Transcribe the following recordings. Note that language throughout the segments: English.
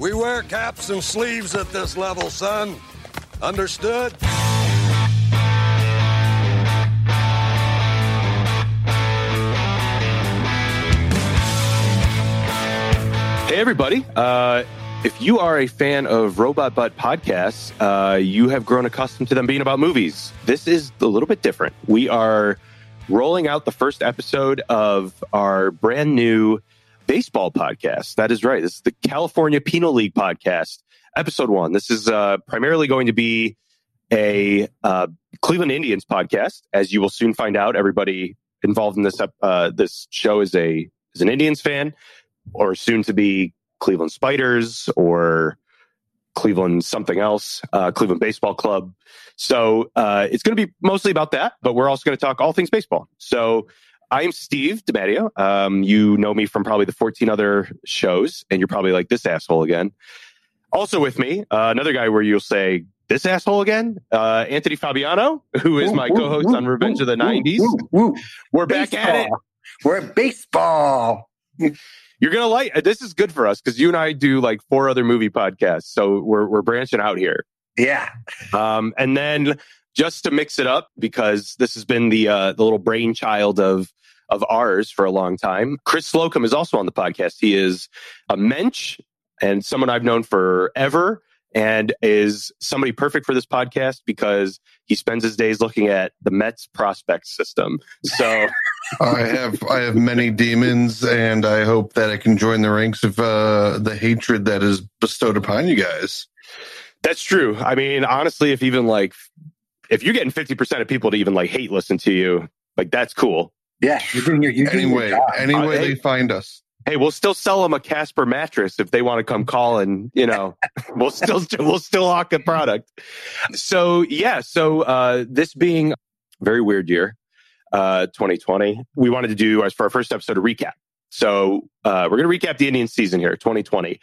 We wear caps and sleeves at this level, son. Understood? Hey, everybody. Uh, if you are a fan of Robot Butt podcasts, uh, you have grown accustomed to them being about movies. This is a little bit different. We are rolling out the first episode of our brand new baseball podcast. That is right. This is the California Penal League podcast, episode one. This is uh, primarily going to be a uh, Cleveland Indians podcast, as you will soon find out. Everybody involved in this uh, this show is a is an Indians fan or soon to be Cleveland Spiders or Cleveland something else, uh, Cleveland Baseball Club. So uh, it's going to be mostly about that, but we're also going to talk all things baseball. So I'm Steve DiMatteo. Um, you know me from probably the 14 other shows, and you're probably like this asshole again. Also with me, uh, another guy where you'll say this asshole again, uh, Anthony Fabiano, who is my co-host on Revenge of the '90s. We're back at it. We're at baseball. You're gonna like this is good for us because you and I do like four other movie podcasts, so we're we're branching out here. Yeah. Um, and then just to mix it up, because this has been the uh, the little brainchild of of ours for a long time. Chris Slocum is also on the podcast. He is a mensch and someone I've known forever and is somebody perfect for this podcast because he spends his days looking at the Mets prospect system. So I have I have many demons, and I hope that I can join the ranks of uh, the hatred that is bestowed upon you guys. That's true. I mean, honestly, if even like if you're getting fifty percent of people to even like hate listen to you, like that's cool. Yeah, you're doing your you're anyway. Doing your anyway, Uh, they find us. Hey, we'll still sell them a Casper mattress if they want to come call and, you know, we'll still, we'll still hawk the product. So yeah. So, uh, this being a very weird year, uh, 2020, we wanted to do as for our first episode a recap. So, uh, we're going to recap the Indian season here, 2020.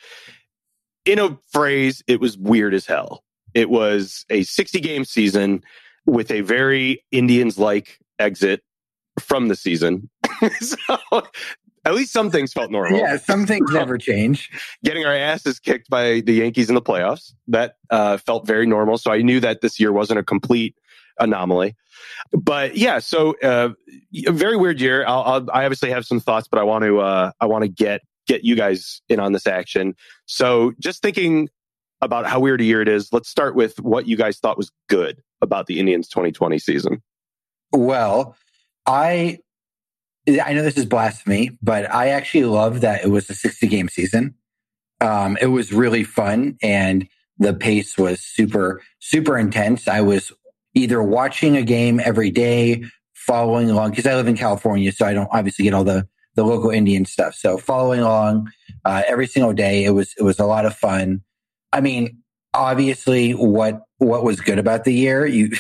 In a phrase, it was weird as hell. It was a 60 game season with a very Indians like exit from the season. so at least some things felt normal. Yeah, some things never change. Getting our asses kicked by the Yankees in the playoffs. That uh, felt very normal. So I knew that this year wasn't a complete anomaly. But yeah, so uh, a very weird year. I'll, I'll, I obviously have some thoughts, but I want to uh, I want to get get you guys in on this action. So just thinking about how weird a year it is. Let's start with what you guys thought was good about the Indians 2020 season. Well, I I know this is blasphemy, but I actually love that it was a 60 game season. Um, it was really fun and the pace was super, super intense. I was either watching a game every day, following along, because I live in California, so I don't obviously get all the, the local Indian stuff. So following along uh, every single day, it was it was a lot of fun. I mean, obviously, what what was good about the year? You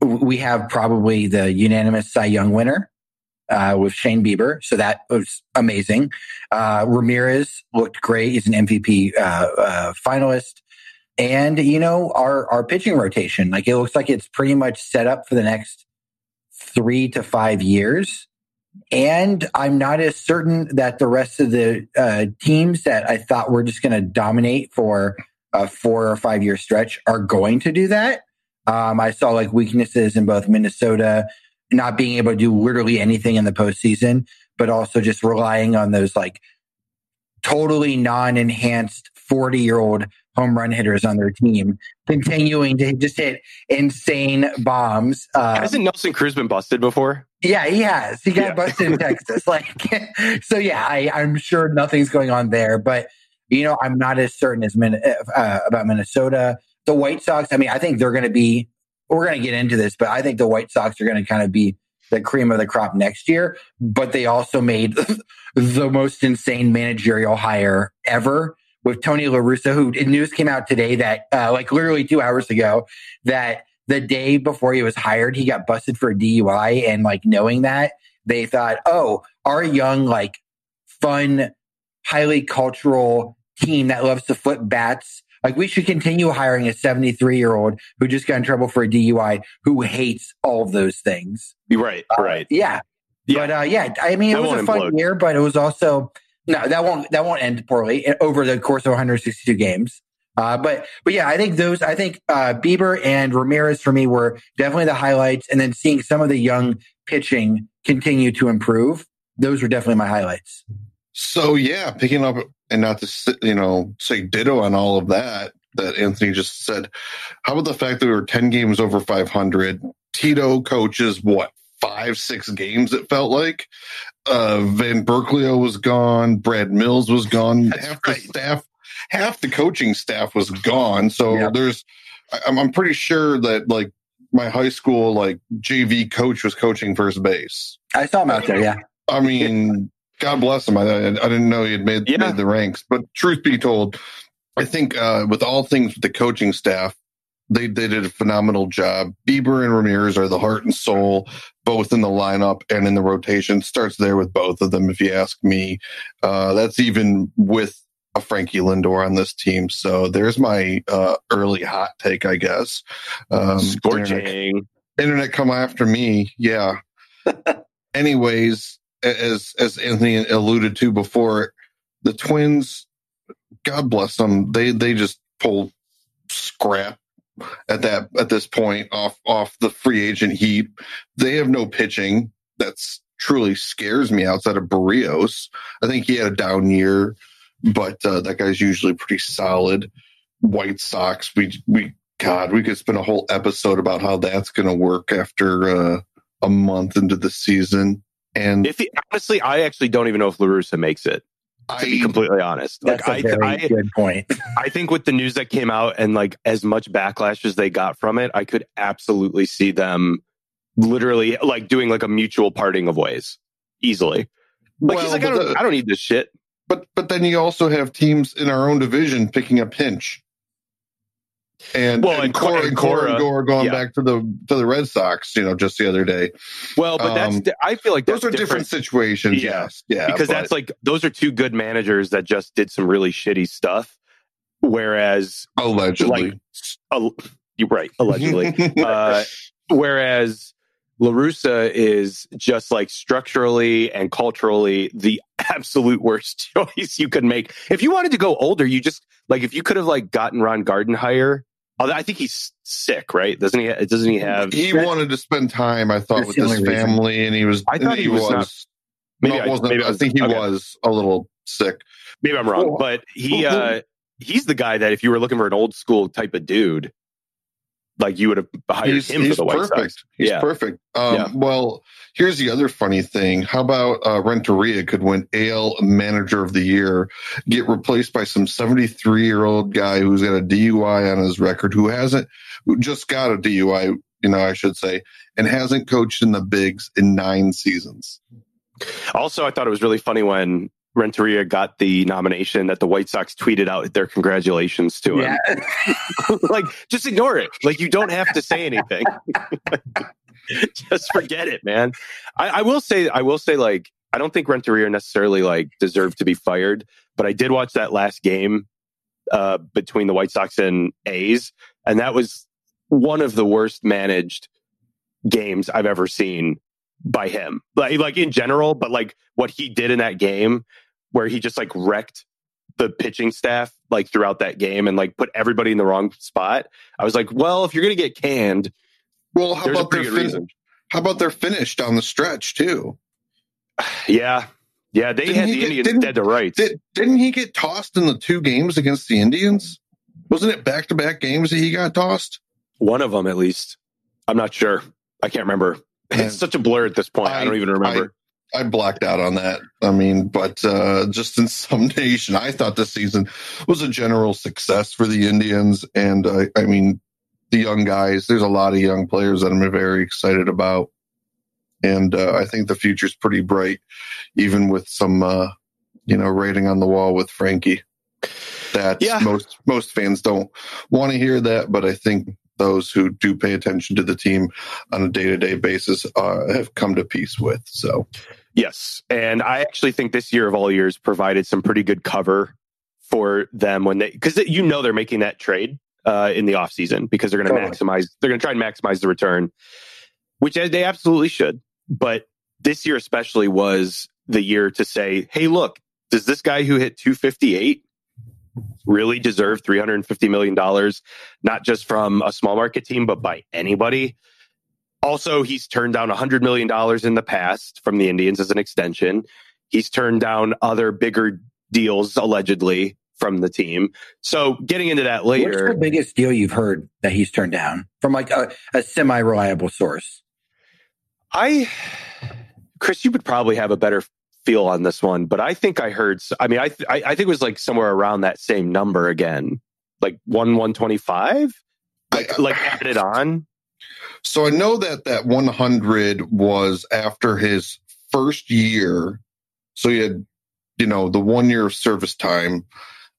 we have probably the unanimous Cy Young winner uh, with Shane Bieber. So that was amazing. Uh, Ramirez looked great. He's an MVP uh, uh, finalist. And, you know, our, our pitching rotation, like it looks like it's pretty much set up for the next three to five years. And I'm not as certain that the rest of the uh, teams that I thought were just going to dominate for a four or five year stretch are going to do that. Um, I saw like weaknesses in both Minnesota not being able to do literally anything in the postseason, but also just relying on those like totally non-enhanced 40 year old home run hitters on their team, continuing to just hit insane bombs. Um, Hasn't Nelson Cruz been busted before? yeah, he has. He got Yeah. busted in Texas. Like, so yeah, I, I'm sure nothing's going on there, but you know, I'm not as certain as Min- uh, about Minnesota. The White Sox, I mean, I think they're going to be, we're going to get into this, but I think the White Sox are going to kind of be the cream of the crop next year. But they also made the most insane managerial hire ever with Tony La Russa, who news came out today that, uh, like literally two hours ago, that the day before he was hired, he got busted for a DUI. And like knowing that, they thought, oh, our young, like fun, highly cultural team that loves to flip bats. Like we should continue hiring a 73 year old who just got in trouble for a DUI who hates all of those things. Right, Uh, right. Yeah. Yeah. But uh, yeah, I mean, it That was a fun implode. year, but it was also No, that won't that won't end poorly over the course of 162 games. Uh, but but yeah, I think those I think uh, Bieber and Ramirez for me were definitely the highlights, and then seeing some of the young pitching continue to improve, those were definitely my highlights. So yeah, picking up and not to you know say ditto on all of that that Anthony just said. How about the fact that we were 10 games over 500? Tito coaches what five, six games, it felt like. Uh, Van Burkleo was gone. Brad Mills was gone. That's half right. the staff, half the coaching staff was gone. So Yeah. there's, I'm, I'm pretty sure that like my high school like JV coach was coaching first base. I saw him out there. Yeah, I mean, God bless him. I, I didn't know he had made, Yeah. made the ranks. But truth be told, I think uh, with all things with the coaching staff, they, they did a phenomenal job. Bieber and Ramirez are the heart and soul, both in the lineup and in the rotation. Starts there with both of them, if you ask me. Uh, that's even with a Frankie Lindor on this team. So there's my uh, early hot take, I guess. Um, internet, internet come after me. Yeah. Anyways, as as Anthony alluded to before, the Twins, God bless them, they they just pull scrap at that at this point off off the free agent heap. They have no pitching. That's truly scares me outside of Berrios. I think he had a down year, but uh, that guy's usually pretty solid. White Sox, we we God, we could spend a whole episode about how that's going to work after uh, a month into the season. And If he, honestly, I actually don't even know if La Russa makes it. To be I, completely honest, like I, very I, good point. I think with the news that came out and like as much backlash as they got from it, I could absolutely see them literally like doing like a mutual parting of ways easily. Like he's like, I don't, the- I don't need this shit. but but then you also have teams in our own division picking a pinch. And, Well, and, and Cora, Cora- and Cora and Gore going yeah. back to the to the Red Sox, you know, just the other day. Well, but that's Um, di- I feel like Those are different, situations. Yeah. Yes, yeah, because but- that's like those are two good managers that just did some really shitty stuff. Whereas, allegedly. like, uh, you're right, allegedly. uh, whereas La Russa is just like structurally and culturally the absolute worst choice you could make. If you wanted to go older, you just like if you could have like gotten Ron Gardenhire. although I think he's sick, right? Doesn't he? Doesn't he have? he wanted to spend time, I thought, That's with his only reason. family, and he was. I thought and he was not- Maybe no, I- it wasn't. maybe I I think he okay. was a little sick. Maybe I'm wrong, but he uh, he's the guy that if you were looking for an old school type of dude, like you would have hired He's, him for he's the White perfect. Sox. He's Yeah. perfect. Um, Yeah. Well, here's the other funny thing. How about uh, Renteria could win AL Manager of the Year, get replaced by some 73 year old guy who's got a DUI on his record, who hasn't, who just got a DUI, you know, I should say, and hasn't coached in the bigs in nine seasons. Also, I thought it was really funny when Renteria got the nomination that the White Sox tweeted out their congratulations to him. Yeah, like, just ignore it. Like, you don't have to say anything. just forget it, man. I, I will say, I will say, like, I don't think Renteria necessarily like deserved to be fired, but I did watch that last game uh, between the White Sox and A's, and that was one of the worst managed games I've ever seen by him. Like, like in general, but like what he did in that game, where he just like wrecked the pitching staff like throughout that game and like put everybody in the wrong spot. I was like, well, if you're gonna get canned, Well, how about their fin- how about their finish down the stretch too? Yeah, yeah, they Didn't had the get- Indians dead to rights. Did, didn't he get tossed in the two games against the Indians? Wasn't it back to back games that he got tossed? One of them, at least. I'm not sure. I can't remember. It's such a blur at this point. I, I- don't even remember. I blacked out on that. I mean, but uh, just in some nation, I thought this season was a general success for the Indians. And uh, I mean, the young guys, there's a lot of young players that I'm very excited about. And uh, I think the future's pretty bright, even with some, uh, you know, rating on the wall with Frankie. That Yeah. most most fans don't want to hear that, but I think those who do pay attention to the team on a day to day basis uh, have come to peace with. So Yes. And I actually think this year of all years provided some pretty good cover for them when they, because you know they're making that trade uh, in the offseason because they're going to maximize, they're going to try and maximize the return, which they absolutely should. But this year, especially, was the year to say, hey, look, does this guy who hit 258 really deserve $350 million, not just from a small market team, but by anybody? Also, he's turned down $100 million in the past from the Indians as an extension. He's turned down other bigger deals, allegedly, from the team. So getting into that later. What's the biggest deal you've heard that he's turned down from like a, a semi reliable source? I, Chris, you would probably have a better feel on this one, but I think I heard. I mean, I th- I, I think it was like somewhere around that same number again, like one one twenty five. Like, I, like added on. So I know that that 100 was after his first year. So he had, you know, the one year of service time.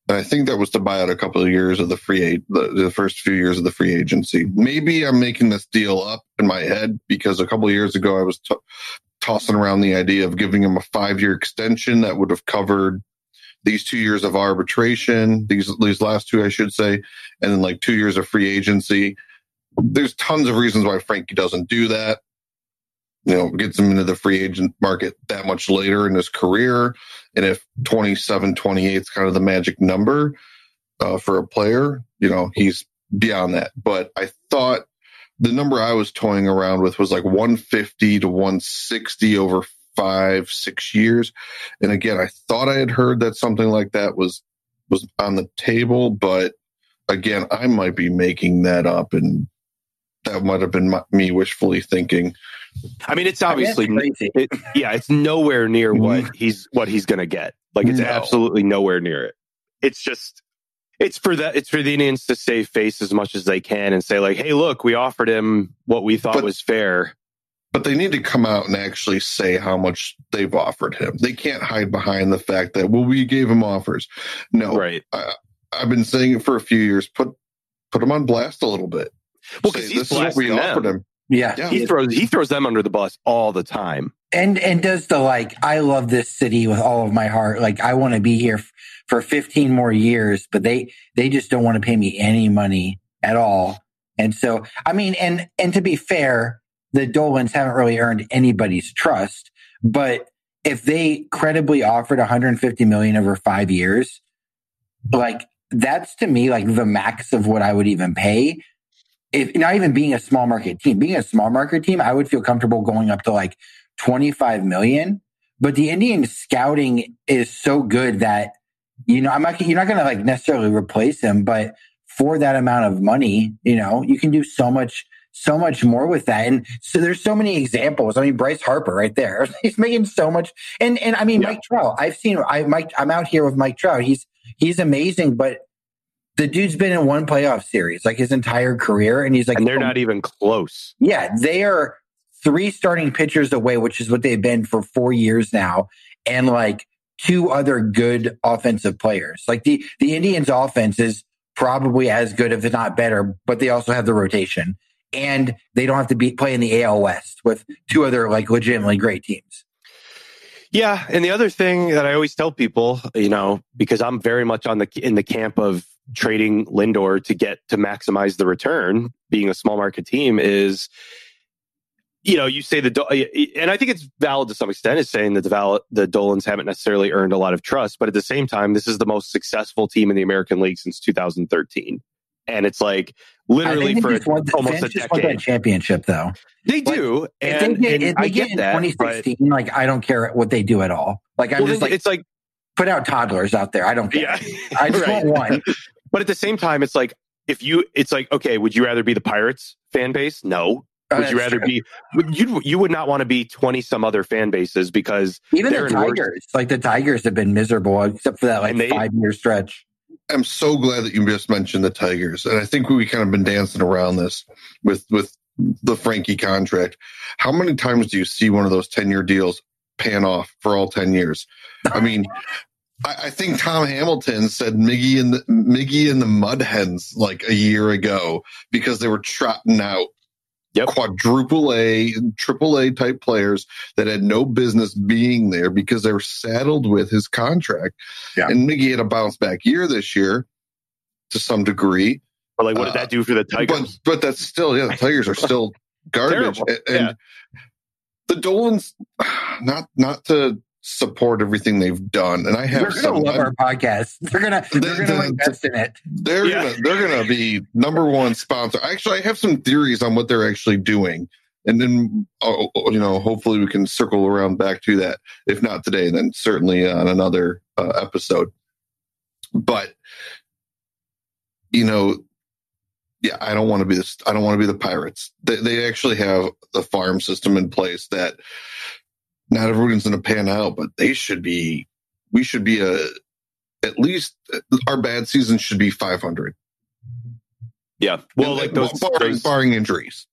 And I think that was to buy out a couple of years of the free the, the first few years of the free agency. Maybe I'm making this deal up in my head because a couple of years ago I was t- tossing around the idea of giving him a five year extension that would have covered these two years of arbitration, these these last two, I should say, and then like two years of free agency. There's tons of reasons why Frankie doesn't do that. You know, gets him into the free agent market that much later in his career. And if 27, 28 is kind of the magic number uh, for a player, you know, he's beyond that. But I thought the number I was toying around with was like 150 to 160 over five, six years. And again, I thought I had heard that something like that was was on the table, but again, I might be making that up, and that might have been my, me wishfully thinking. I mean, it's obviously it, yeah, it's nowhere near what Mm-hmm. he's what he's going to get. Like it's No. absolutely nowhere near it. It's just it's for that it's for the Indians to save face as much as they can and say like, "Hey, look, we offered him what we thought But- was fair." But they need to come out and actually say how much they've offered him. They can't hide behind the fact that well, we gave him offers. No, Right. I've been saying it for a few years. Put put him on blast a little bit. Well, cuz this is what we blasting offered him. Yeah. Yeah. He throws he throws them under the bus all the time. And and does the like i love this city with all of my heart. Like i want to be here f- for 15 more years but they they just don't want to pay me any money at all. And so i mean and and to be fair the dolans haven't really earned anybody's trust but if they credibly offered 150 million over five years like that's to me like the max of what i would even pay. If not even being a small market team being a small market team i would feel comfortable going up to like 25 million. But the Indian scouting is so good that, you know, I'm not, you're not going to like necessarily replace him, but for that amount of money, you know, you can do so much, so much more with that. And so there's so many examples. I mean, Bryce Harper right there, he's making so much. And, and I mean, Yeah. Mike Trout, I've seen, I, Mike, I'm out here with Mike Trout. He's, he's amazing, but the dude's been in one playoff series like his entire career. And he's like, And they're not even close. yeah, they are three starting pitchers away, which is what they've been for four years now, and like two other good offensive players. Like the the Indians' offense is probably as good, if not better, but they also have the rotation, and they don't have to be play in the AL West with two other like legitimately great teams. Yeah, and the other thing that I always tell people, you know, because I'm very much on the in the camp of trading Lindor to get to maximize the return, being a small market team is you know, you say the and I think it's valid to some extent is saying that the Val- the Dolans haven't necessarily earned a lot of trust, but at the same time this is the most successful team in the American League since 2013. And it's like literally for they just want, almost a fans just want that decade. championship, though. They do, and, they and I get get in that. But like I don't care what they do at all. Like I'm well, just like it's like put out toddlers out there. I don't care. yeah, I just right. want one. But at the same time, it's like if you, it's like okay, would you rather be the Pirates fan base? No. Oh, would you rather true. be? Would you you would not want to be twenty some other fan bases because Even the in worse- Tigers, like the Tigers have been miserable except for that like they- five year stretch. I'm so glad that you just mentioned the Tigers, and I think we kind of been dancing around this with with the Frankie contract. How many times do you see one of those ten year deals pan off for all ten years? I mean, I, I think Tom Hamilton said Miggy and the Miggy and the Mud Hens like a year ago because they were trotting out Yep. quadruple A, triple A type players that had no business being there because they were saddled with his contract. Yeah. And Miggy had a bounce back year this year to some degree. But like what did Uh, that do for the But Tigers? but that's still yeah, the Tigers are still garbage. Terrible. And, and the Dolans, not not to support everything they've done, and I have They're gonna some. love I'm- our podcast. They're gonna They- they're gonna they- invest in it. they're Yeah. gonna they're gonna be number one sponsor. Actually, I have some theories on what they're actually doing, and then uh, you know, hopefully, we can circle around back to that. If not today, then certainly on another uh, episode. But you know, yeah, I don't want to be this. I don't want to be the Pirates. They they actually have the farm system in place that not everyone's going to pan out, but they should be. We should be a at least our bad season should be 500. Yeah. Well, And- like those, barring, those, barring injuries.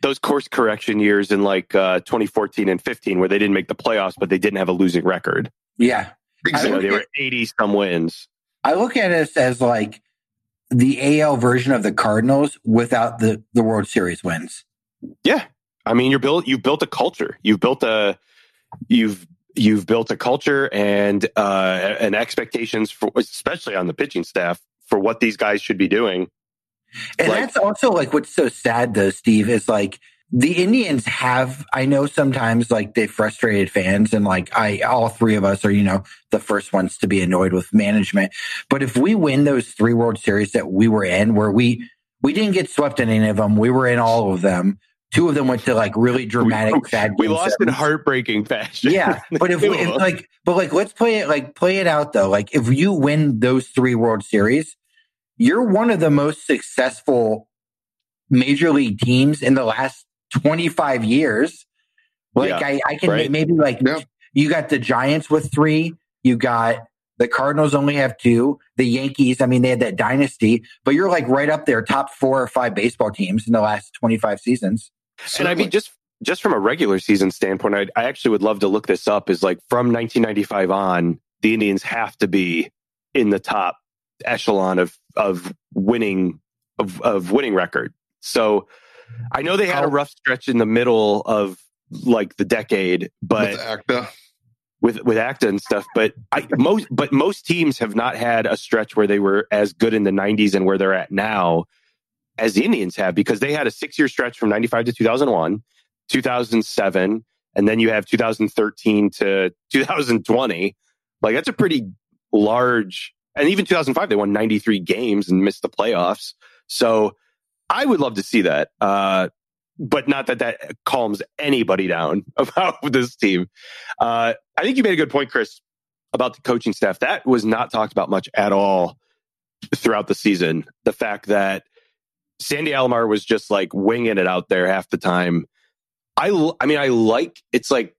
those course correction years in like uh, 2014 and 15 where they didn't make the playoffs, but they didn't have a losing record. Yeah. You I know, they were 80 some wins. I look at it as like the AL version of the Cardinals without the, the World Series wins. Yeah. I mean, you're built, you've built a culture. You've built a, you've, you've built a culture and, uh, and expectations for, especially on the pitching staff for what these guys should be doing. And Like- that's also like what's so sad though, Steve, is like the Indians have, I know sometimes like they frustrated fans and like I, all three of us are, you know, the first ones to be annoyed with management. But if we win those three World Series that we were in, where we, we didn't get swept in any of them, we were in all of them. Two of them went to like really dramatic, We- sad. We game lost in heartbreaking fashion. Yeah, but if, we, if like, but like, let's play it like play it out though. Like, if you win those three World Series, you're one of the most successful major league teams in the last 25 years. Like, Yeah, I, I can right. maybe like Yeah. you got the Giants with three, you got the Cardinals only have two, the Yankees. I mean, they had that dynasty, but you're like right up there, top four or five baseball teams in the last 25 seasons. And I mean, just just from a regular season standpoint, I, I actually would love to look this up. Is like from 1995 on, the Indians have to be in the top echelon of of winning of of winning record. So I know they had a rough stretch in the middle of like the decade, but with ACTA, with with ACTA and stuff. But I most but most teams have not had a stretch where they were as good in the 90s and where they're at now as the Indians have because they had a six year stretch from 95 to 2001, 2007, and then you have 2013 to 2020. Like that's a pretty large, and even 2005 they won 93 games and missed the playoffs. So I would love to see that. Uh, but not that that calms anybody down about this team. Uh, I think you made a good point, Chris, about the coaching staff. That was not talked about much at all throughout the season. The fact that Sandy Alomar was just like winging it out there half the time. I, I mean, I like it's like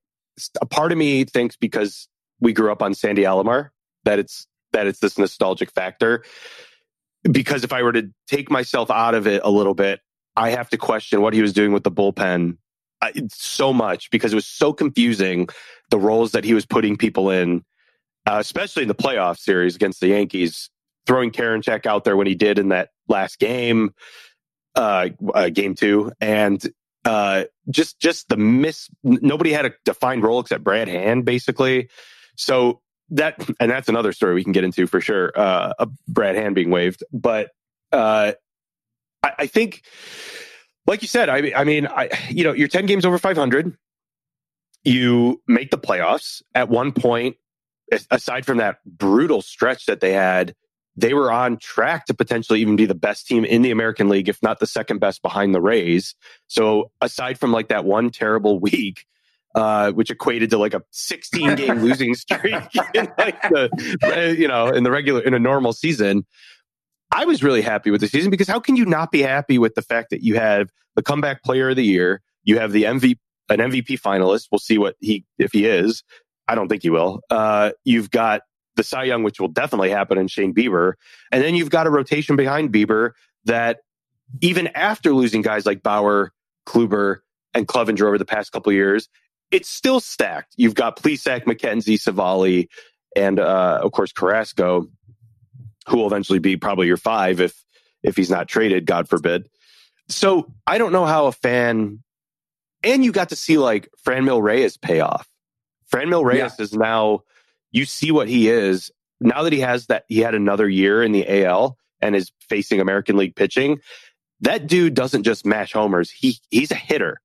a part of me thinks because we grew up on Sandy Alomar that it's that it's this nostalgic factor. Because if I were to take myself out of it a little bit, I have to question what he was doing with the bullpen uh, so much because it was so confusing the roles that he was putting people in, uh, especially in the playoff series against the Yankees, throwing Karinchak out there when he did in that last game, uh, uh, game two, and uh, just just the miss. Nobody had a defined role except Brad Hand, basically. So that and that's another story we can get into for sure. Uh, uh, Brad Hand being waived, but uh, I, I think, like you said, I, I mean, I you know, you're ten games over 500. You make the playoffs at one point. Aside from that brutal stretch that they had, they were on track to potentially even be the best team in the American League, if not the second best behind the Rays. So aside from like that one terrible week, uh, which equated to like a 16 game losing streak in like the, you know, in the regular, in a normal season, I was really happy with the season because how can you not be happy with the fact that you have the comeback player of the year, you have the MVP, an MVP finalist. We'll see what he, if he is. I don't think he will. Uh, you've got the Cy Young, which will definitely happen in Shane Bieber. And then you've got a rotation behind Bieber that even after losing guys like Bauer, Kluber, and Clevinger over the past couple of years, it's still stacked. You've got Plesac, McKenzie, Civale, and uh, of course Carrasco, who will eventually be probably your five if if he's not traded, God forbid. So I don't know how a fan and you got to see like Franmil Reyes pay off. Franmil Reyes is now you see what he is now that he has that he had another year in the AL and is facing American League pitching. That dude doesn't just mash homers. He he's a hitter,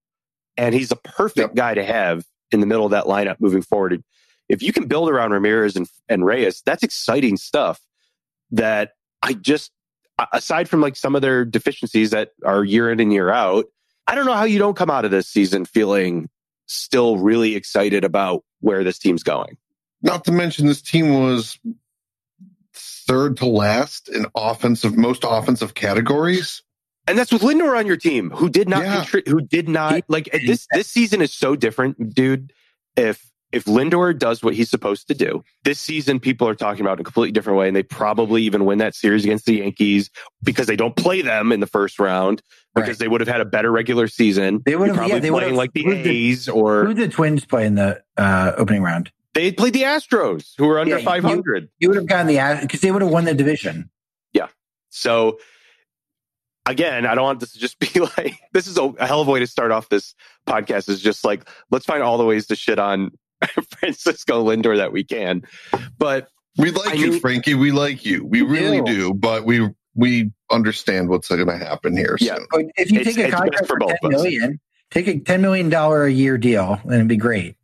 and he's a perfect Yep. guy to have in the middle of that lineup moving forward. if you can build around Ramirez and, and Reyes, that's exciting stuff that I just, aside from like some of their deficiencies that are year in and year out, I don't know how you don't come out of this season feeling still really excited about where this team's going. Not to mention this team was third to last in offensive, most offensive categories. And that's with Lindor on your team, who did not Yeah. contri- who did not like this. This season is so different, dude. If if Lindor does what he's supposed to do, this season people are talking about in a completely different way, and they probably even win that series against the Yankees because they don't play them in the first round because Right. they would have had a better regular season. They would You're have- yeah, probably they playing like the who's the- A's Who or did the Twins play in the uh, opening round? They played the Astros, who were under Yeah, 500. You would have gotten the Astros because they would have won the division. Yeah. So again, I don't want this to just be like this is a, a hell of a way to start off this podcast. Is just like let's find all the ways to shit on Francisco Lindor that we can. But We like I you, mean- Frankie. We like you. We We really do. do. But we we understand what's going to happen here. Yeah. soon. But if you It's- take a contract for for both ten of us. million, take a ten million dollar a year deal, and it'd be great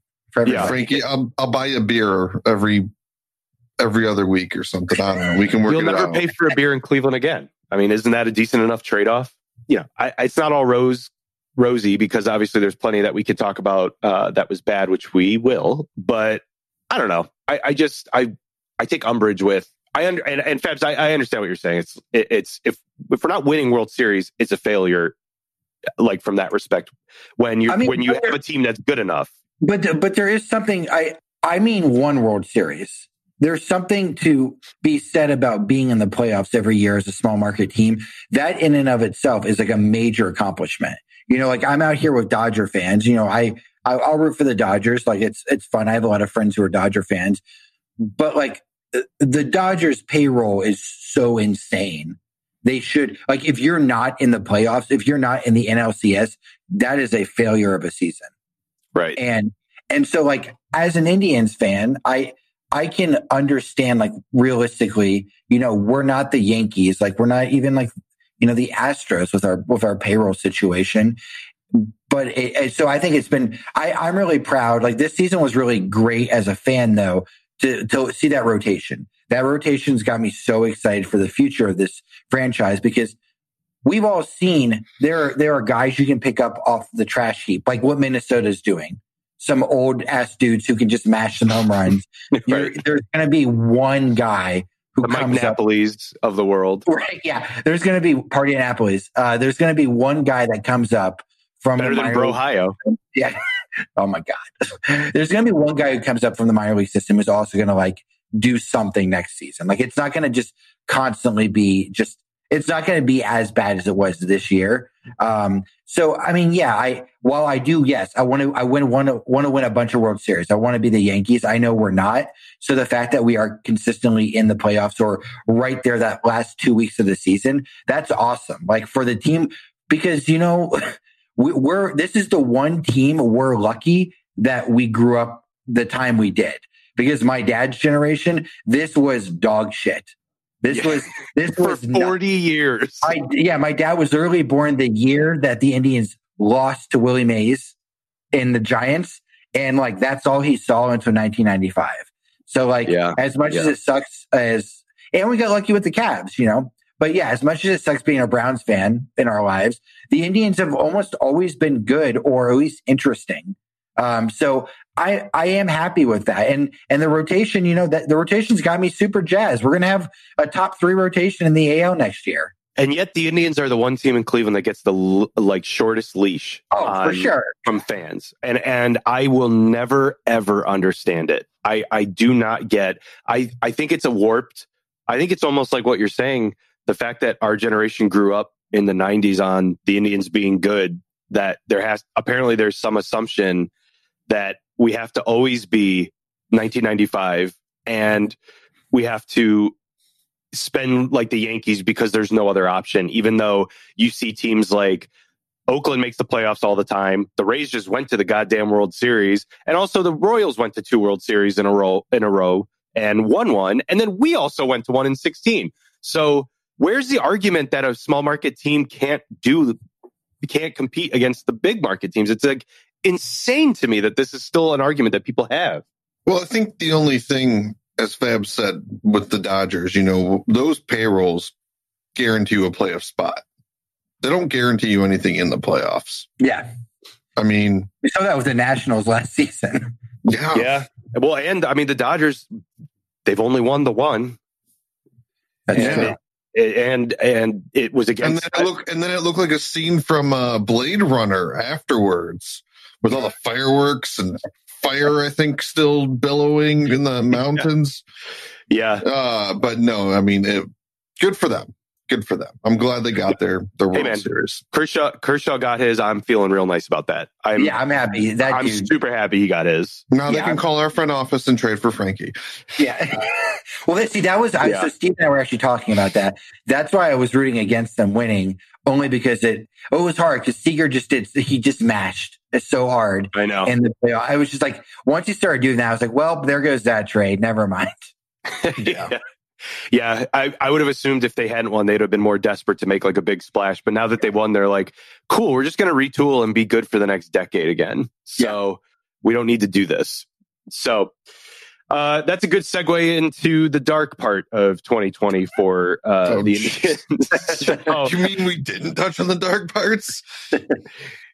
for. Yeah. Frankie, I'll, I'll buy you a beer every every other week or something. I don't know. We can work you'll it never out. pay for a beer in Cleveland again. I mean, isn't that a decent enough trade off? You know, I, it's not all rose rosy because obviously there's plenty that we could talk about uh, that was bad, which we will. But I don't know. I, I just I I take umbrage with. I under and, and Fabs, I, I understand what you're saying. It's it, it's if if we're not winning World Series, it's a failure. Like from that respect, when you I mean, when you have a team that's good enough, But but there is something I I mean one World Series. There's something to be said about being in the playoffs every year as a small market team. That in and of itself is like a major accomplishment. You know, like I'm out here with Dodger fans. You know, I, I'll root for the Dodgers. Like it's it's fun. I have a lot of friends who are Dodger fans, but like the Dodgers payroll is so insane. They should like if you're not in the playoffs, if you're not in the NLCS, that is a failure of a season right? and and so like as an indians fan i i can understand like realistically you know we're not the yankees. Like we're not even like you know the astros with our with our payroll situation. But it, it- so i think it's been i i'm really proud. Like this season was really great as a fan though to to see that rotation. That rotation's got me so excited for the future of this franchise because we've all seen there there are guys you can pick up off the trash heap, like what Minnesota's doing. Some old ass dudes who can just mash some home runs. Right. there's going to be one guy who The Mike comes up. Napoli's of the world, Right? Yeah, there's going to be party Annapolis. Uh, there's going to be one guy that comes up from better the than Brohio. Yeah. Oh my god. There's going to be one guy who comes up from the minor league system who's also going to like do something next season. Like it's not going to just constantly be just. It's not going to be as bad as it was this year. Um, so I mean, yeah, I while I do, yes, I want to. I win want to want to win a bunch of World Series. I want to be the Yankees. I know we're not. So the fact that we are consistently in the playoffs or right there that last two weeks of the season, that's awesome. Like for the team, because you know we, we're this is the one team we're lucky that we grew up the time we did because my dad's generation this was dog shit this Yeah. was this for was not- 40 years. I, yeah my dad was early born the year that the indians lost to willie mays in the giants and like that's all he saw until 1995 so like Yeah. as much as it sucks as and we got lucky with the Cavs, you know. But yeah, as much as it sucks being a Browns fan in our lives, the Indians have almost always been good or at least interesting. Um, so I I am happy with that. And and the rotation, you know, that the rotation's got me super jazzed. We're gonna have a top three rotation in the AL next year. and yet the Indians are the one team in Cleveland that gets the like shortest leash Oh, for sure. from fans. And and I will never ever understand it. I I do not get I I think it's a warped I think it's almost like what you're saying the fact that our generation grew up in the 90s on the Indians being good that there has apparently there's some assumption that we have to always be 1995 and we have to spend like the Yankees because there's no other option even though you see teams like Oakland makes the playoffs all the time. The Rays just went to the goddamn World Series, and also the Royals went to two World Series in a row in a row and won one, and then we also went to one in sixteen. So where's the argument that a small market team can't do can't compete against the big market teams? It's like insane to me that this is still an argument that people have. Well, I think the only thing, as Fab said, with the Dodgers, you know, those payrolls guarantee you a playoff spot. They don't guarantee you anything in the playoffs. Yeah. I mean, We saw that with the Nationals last season. yeah, Yeah. Well, and I mean the Dodgers, they've only won the one, That's and true. it, and and it was and against. then it look, and then it looked like a scene from uh, Blade Runner afterwards, with all the fireworks and fire. I think still billowing in the mountains. yeah, Uh, but no, I mean, it, good for them. Good for them. I'm glad they got their their World man. Series. Kershaw Kershaw got his. I'm feeling real nice about that. I'm yeah, I'm happy. That I'm dude. super happy he got his. Now they Yeah. can call our front office and trade for Frankie. Yeah. well, that- see, that was I, Yeah. so. Steve and I were actually talking about that. That's why I was rooting against them winning, only because it it was hard because Seager just did he just mashed it so hard, I know. and the playoff. I was just like, once you started doing that, I was like, well, there goes that trade. Never mind. yeah. Yeah, I, I would have assumed if they hadn't won, they'd have been more desperate to make like a big splash. But now that they won, they're like, cool, we're just going to retool and be good for the next decade again. So we don't need to do this. So uh, that's a good segue into the dark part of 2020 for uh, Oh, the jeez. Indians. So- You mean we didn't touch on the dark parts?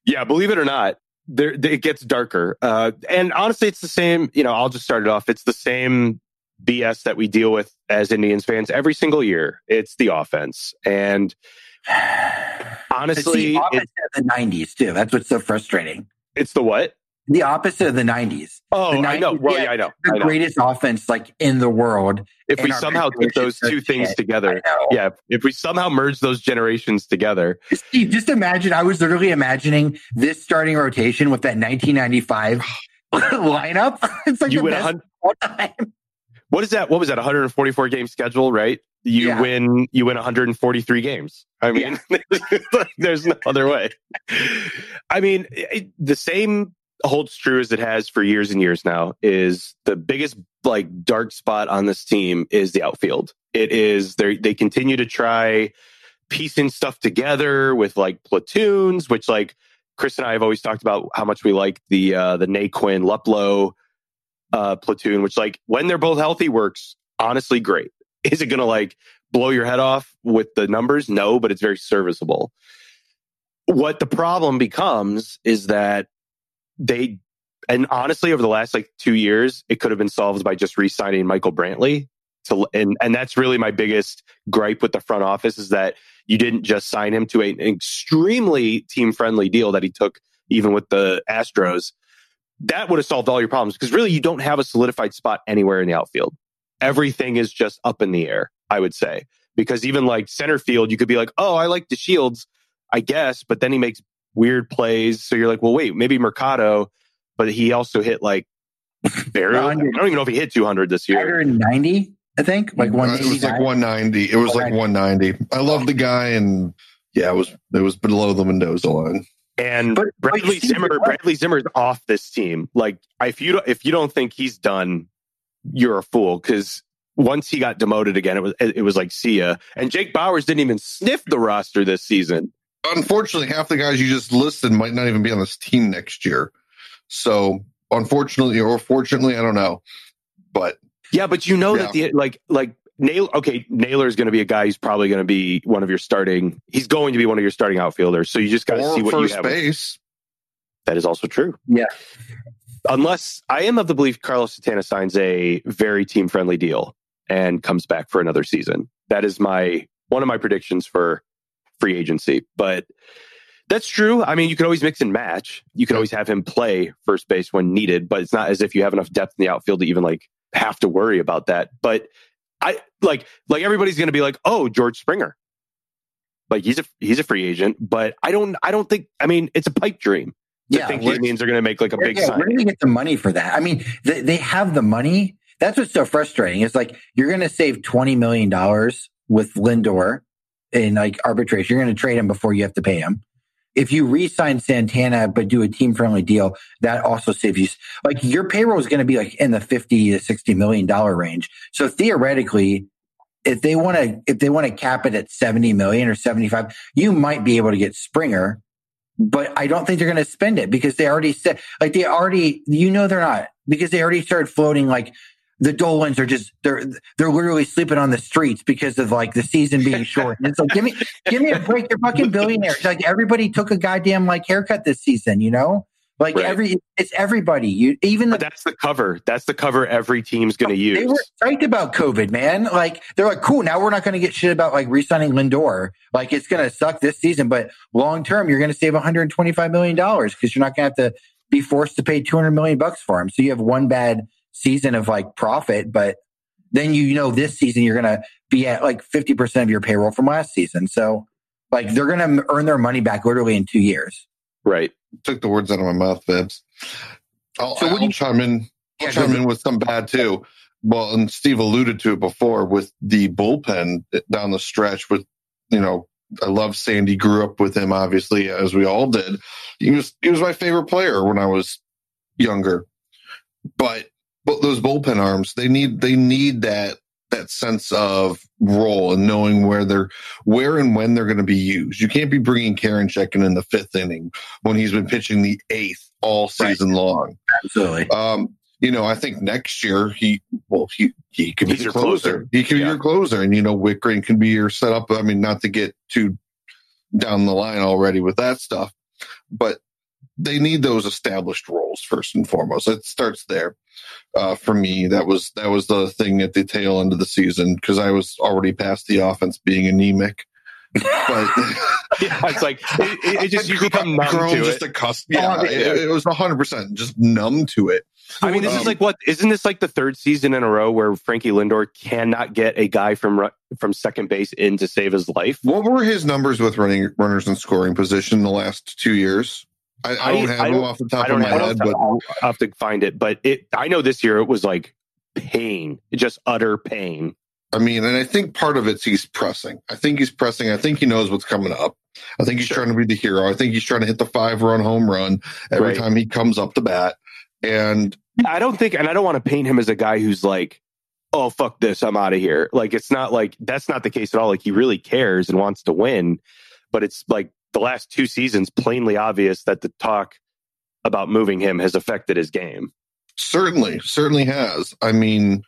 Yeah, believe it or not, there it gets darker. Uh, and honestly, it's the same. You know, I'll just start it off. It's the same BS that we deal with as Indians fans every single year. It's the offense, and It's honestly, the it, of the '90s too. That's what's so frustrating. it's the what? The opposite of the '90s. Oh, The I know. Well, yeah, yeah, I know. The I know. greatest offense like in the world. If we somehow put those two things shit. together, yeah, if we somehow merge those generations together, Steve, just imagine. I was literally imagining this starting rotation with that 1995 lineup. It's like you the best all time. What is that? What was that? 144 game schedule, right? You Yeah. win. You win 143 games. I mean, there's no other way. I mean, it, the same holds true as it has for years and years now. Is the biggest like dark spot on this team is the outfield. It is they they continue to try piecing stuff together with like platoons, which like Chris and I have always talked about how much we like the uh, the Naquin Luplow uh, platoon, which like when they're both healthy works honestly great. Is it to like blow your head off with the numbers? No, but it's very serviceable. What the problem becomes is that they, and honestly, over the last like two years, it could have been solved by just re-signing Michael Brantley. To, and and that's really my biggest gripe with the front office is that you didn't just sign him to a- an extremely team friendly deal that he took even with the Astros that would have solved all your problems because really you don't have a solidified spot anywhere in the outfield. Everything is just up in the air, I would say. Because even like center field, you could be like, oh, I like DeShields, I guess, but then he makes weird plays. So you're like, well, wait, maybe Mercado, but he also hit like barely. I don't even know if he hit 200 this year. 190, I think, like Uh, it was like 190. It was like 190. I love the guy, and yeah, it was it was below the Mendoza line. And But- but Bradley Steve, Zimmer, what- Bradley Zimmer's off this team. Like, if you don't, if you don't think he's done, you're a fool. Because once he got demoted again, it was it was like see ya. And Jake Bauers didn't even sniff the roster this season. Unfortunately, half the guys you just listed might not even be on this team next year. So, unfortunately or fortunately, I don't know. But Yeah, but you know Yeah. that the like like Nail. Okay, Naylor is going to be a guy who's probably going to be one of your starting. He's going to be one of your starting outfielders. So you just got to see or what you first have. base. That is also true. Yeah. Unless I am of the belief Carlos Santana signs a very team friendly deal and comes back for another season. That is my one of my predictions for free agency. But that's true. I mean, you could always mix and match. You could always have him play first base when needed, but it's not as if you have enough depth in the outfield to even like have to worry about that. But I like like everybody's going to be like, "Oh, George Springer." Like he's a he's a free agent, but I don't I don't think I mean, it's a pipe dream to Yeah, think the Indians are going to make like a big yeah, sign. where do they get the money for that? I mean, they, they have the money. That's what's so frustrating. It's like you're going to save $20 million with Lindor in like arbitration. You're going to trade him before you have to pay him. If you re-sign Santana but do a team-friendly deal, that also saves you. Like your payroll is going to be like in the 50 to 60 million dollar range. So theoretically, if they want to if they want to cap it at 70 million or 75, you might be able to get Springer but I don't think they're going to spend it because they already said, like, they already, you know, they're not because they already started floating like the Dolans are just they're they're literally sleeping on the streets because of like the season being short. And it's like give me give me a break. You're fucking billionaires. Like everybody took a goddamn like haircut this season, you know? Like right. every it's everybody. You even the, that's the cover. That's the cover every team's going to use. They were psyched about COVID, man. Like they're like, cool. Now we're not going to get shit about like re-signing Lindor. Like it's going to suck this season, but long term, you're going to save 125 million dollars because you're not going to have to be forced to pay 200 million bucks for him. So you have one bad season of like profit, but then you know this season you're going to be at like 50% of your payroll from last season. So like they're going to earn their money back literally in two years. Right. Took the words out of my mouth, Bibbs. I'll, so I'll you, chime in. I'll yeah, chime in with some bad too. Well, and Steve alluded to it before with the bullpen eh, down the stretch. With you know, I love Sandy. Grew up with him, obviously, as we all did. He was he was my favorite player when I was younger. But but those bullpen arms, they need they need that that sense of role and knowing where they're where and when they're going to be used. You can't be bringing Karen in in the fifth inning when he's been pitching the eighth all season right. long. Absolutely. Um, you know, I think next year he well he he can be your closer. closer. He can yeah. be your closer, and you know Wittgren can be your setup. I mean, not to get too down the line already with that stuff, but they need those established roles first and foremost. It starts there uh, for me. That was that was the thing at the tail end of the season because I was already past the offense being anemic. But yeah, it's like it, it just you become numb to just it. Accustomed, yeah, oh, it, it was hundred percent just numb to it. I mean, this um, is like what isn't this like the third season in a row where Frankie Lindor cannot get a guy from from second base in to save his life? What were his numbers with running runners in scoring position the last two years? I, I don't have I them off the top of my head, but I'll have to find it. But it, I know this year it was like pain, just utter pain. I mean, and I think part of it's he's pressing. I think he's pressing. I think he knows what's coming up. I think he's sure. trying to be the hero. I think he's trying to hit the five run home run every right. time he comes up the bat. And I don't think, and I don't want to paint him as a guy who's like, oh, fuck this, I'm out of here. Like, it's not like that's not the case at all. Like, he really cares and wants to win, but it's like the last two seasons plainly obvious that the talk about moving him has affected his game. Certainly, certainly has. I mean,